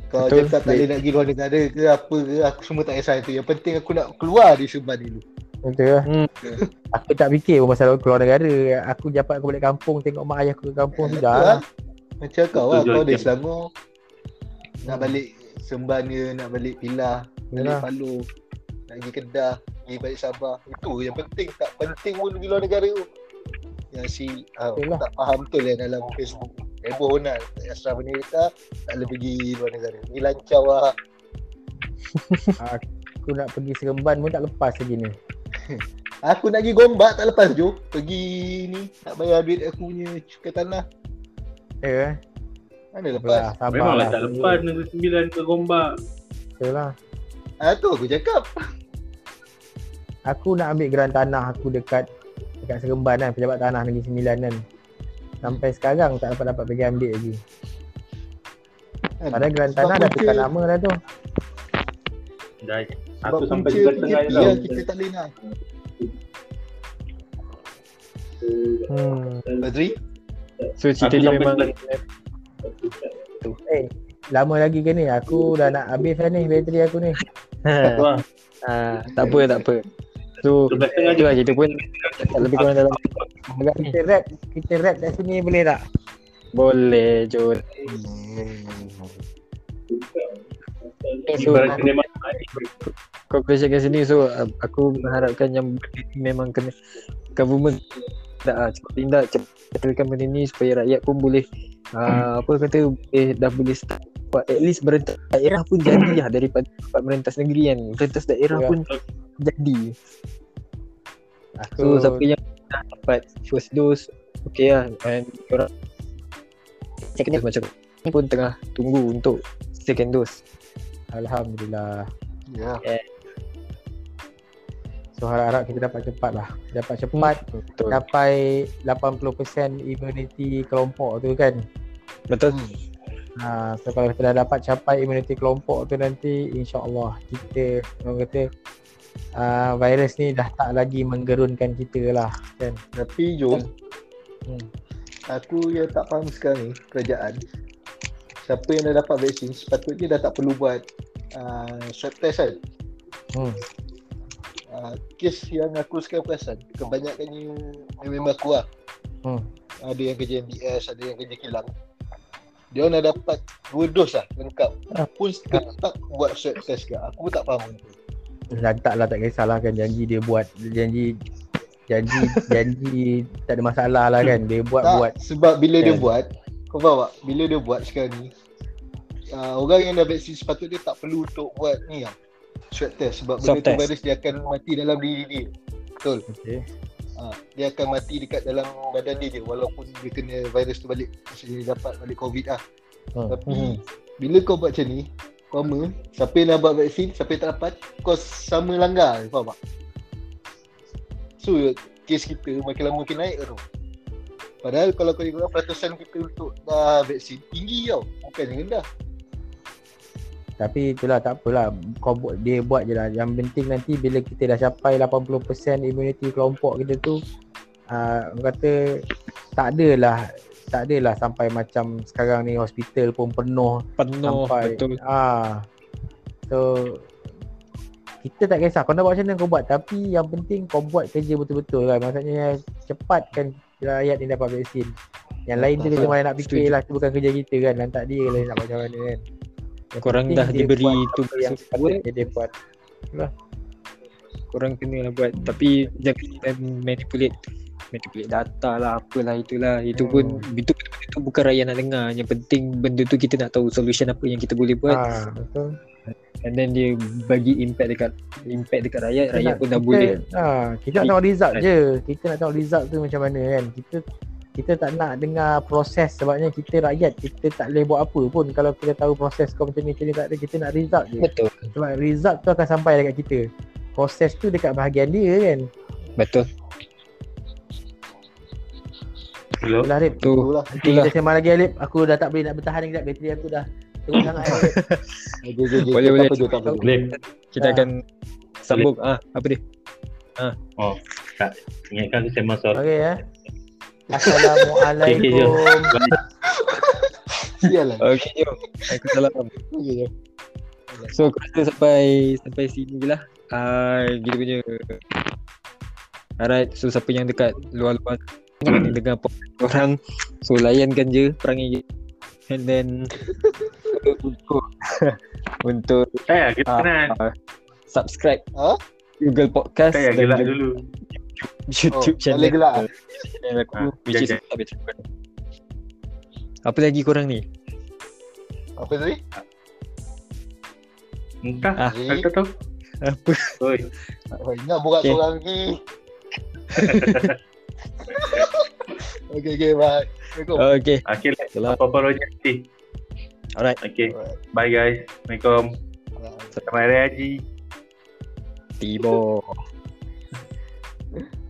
Kau Betul. cakap tak boleh nak pergi luar negara ke apa ke. Aku semua tak kisah itu. Yang penting aku nak keluar di Serban dulu. Betul lah. Hmm. Aku tak fikir pun pasal keluar negara. Aku dapat aku balik kampung tengok mak ayah aku ke kampung Eh, sudah lah. Macam kau lah. Kau dari. Selangor. Nak Hmm. balik Serban ke. Nak balik Pilah. Balik Yalah. Palu. Nak pergi Kedah. Pergi balik Sabah. Itu yang penting. Tak penting pun pergi luar negara tu. Yang si ah, lah. tak faham betul yang dalam Facebook. Heboh nak. Astra Amerika tak boleh pergi luar negara. Ni lancar lah. *laughs* Aku nak pergi Seremban pun tak lepas lagi ni. *laughs* Aku nak pergi Gombak tak lepas Jo. Pergi ni. Nak bayar duit aku punya cukai tanah. Ya eh. Mana lepas? lah, sabar Memanglah lah. tak lepas Negeri Sembilan ke Gombak. Betul lah. Ah tu aku cakap. Aku nak ambil geran tanah aku dekat dekat Seremban kan, pejabat tanah Negeri Sembilan kan. Sampai sekarang tak dapat dapat pergi ambil lagi. Kan? Padahal geran tanah dah tukar nama dah tu. Dah, Sebab aku sampai juga tengah tau. kita tak boleh nak. Hmm. Badri? So cerita dia memang. Eh, lama lagi ke ni? Aku dah nak habis dah ni bateri aku ni. *laughs* Lah. ha, tak apa tak apa. So tengah itu lah kita pun tak lebih kurang dalam Agak kita rap, kita rap kat sini boleh tak? boleh Jod. So, Ibarat kedai makan. conclusion kat sini so aku mengharapkan yang memang kena government tak uh, cepat tindak cepat settlekan benda ni supaya rakyat pun boleh uh, apa kata eh, dah boleh start buat at least berentas daerah pun jadi lah daripada dapat merentas negeri kan merentas daerah Ya. pun jadi. Aku so siapa yang dapat first dose okay lah. And orang second dose macam ni pun tengah tunggu untuk second dose. Alhamdulillah. Ya. So harap-harap kita dapat cepat lah. Dapat cepat. Betul. Capai 80% immunity kelompok tu kan. betul. Ha, so kalau kita dah dapat capai immunity kelompok tu nanti insya-Allah kita orang kata uh, virus ni dah tak lagi menggerunkan kita lah kan. Tapi Jom, Hmm. aku yang tak faham sekarang ni, kerajaan. Siapa yang dah dapat vaksin, sepatutnya dah tak perlu buat uh, swab test kan. Hmm. Uh, kes yang aku sekarang perasan, kebanyakannya member aku lah. Hmm. Ada yang kerja MBS, ada yang kerja kilang. Dia orang dah dapat dua dos lah lengkap. Pun tetap buat swab test ke. Aku tak faham. Dah tak lah tak kisahlah kan janji dia buat janji janji *laughs* janji tak ada masalah lah kan dia buat tak, buat sebab bila dia Kan. buat, kau faham tak? Bila dia buat sekarang ni, uh, orang yang dah vaksin sepatutnya tak perlu untuk buat ni lah. Swab test sebab benda tu virus dia akan mati dalam diri dia. Betul. okay. Ha, dia akan mati dekat dalam badan dia je walaupun dia kena virus tu balik. Maksudnya dia dapat balik COVID lah. Hmm. Tapi Hmm. bila kau buat macam ni, Pertama, siapa yang dah buat vaksin, siapa yang tak dapat, kau sama langgar, faham tak? So, kes kita makin lama makin naik tu. Padahal kalau kau tengok peratusan kita untuk dah vaksin, tinggi tau. Bukan rendah. Tapi itulah tak apalah kau buat dia buat je lah. Yang penting nanti bila kita dah capai 80% immunity kelompok kita tu uh, kata tak adalah tak adalah sampai macam sekarang ni hospital pun penuh Penuh sampai betul. ah. So kita tak kisah kau nak buat macam mana kau buat. Tapi yang penting kau buat kerja betul-betul kan. Maksudnya cepatkan rakyat ni dapat vaksin. Yang lain tu kita mana nak fikir Setuju. lah tu bukan kerja kita kan. Lantak dia lah nak buat macam mana kan. Yang Korang dah diberi tugas yang buat. dia buat. Korang kena lah buat. Tapi jangan manipulate Manipulate data lah Apalah itulah. Itu pun Hmm. Itu benda tu bukan rakyat nak dengar. Yang penting benda tu kita nak tahu Solution apa yang kita boleh buat. Betul. And then dia bagi impact dekat Impact dekat rakyat. Kita Rakyat nak- pun dah kita, boleh. ha, kita nak tengok result je. Kita nak tengok result tu macam mana kan. Kita kita tak nak dengar proses sebabnya kita rakyat kita tak boleh buat apa pun. Kalau kita tahu proses kau macam ni macam ni tak ada kita nak result je. Betul. Sebab result tu akan sampai dekat kita. Proses tu dekat bahagian dia kan. Betul Hello. itulah Rip Tu Itulah. nanti kita sembang lagi Alip aku dah tak boleh nak bertahan lagi bateri aku dah teruk *laughs* sangat Alip okay. Boleh, Tak boleh. tak. Boleh. Kita Ah. akan Sambung ah Apa dia Ingatkan aku sembang soal. okey ya Assalamualaikum Sial lah. Okay jom Waalaikumsalam Okay, okay. So aku rasa sampai Sampai sini je lah uh, Kita punya Alright So siapa yang dekat Luar-luar Ni dengar podcast korang So layankan je Perangai je And then *laughs* Untuk *laughs* Untuk Saya kita ah, kenal. ah, Subscribe Ha? Google Podcast Saya gelak dulu. YouTube Oh, channel gelak? *laughs* channel aku Ah, Which is jangan. Tabit Travel. Apa lagi korang ni? Apa tadi? Entah. Ah. Aku tak tahu. Apa? Oi. Oh, ingat borak Okay. seorang lagi. *laughs* okay, okay, bye. Assalamualaikum. Okay. Akhirnya, Assalamualaikum. apa-apa rojak Alright. Okay, Alright. bye guys. Assalamualaikum. Selamat Hari Haji. Tibo. *laughs*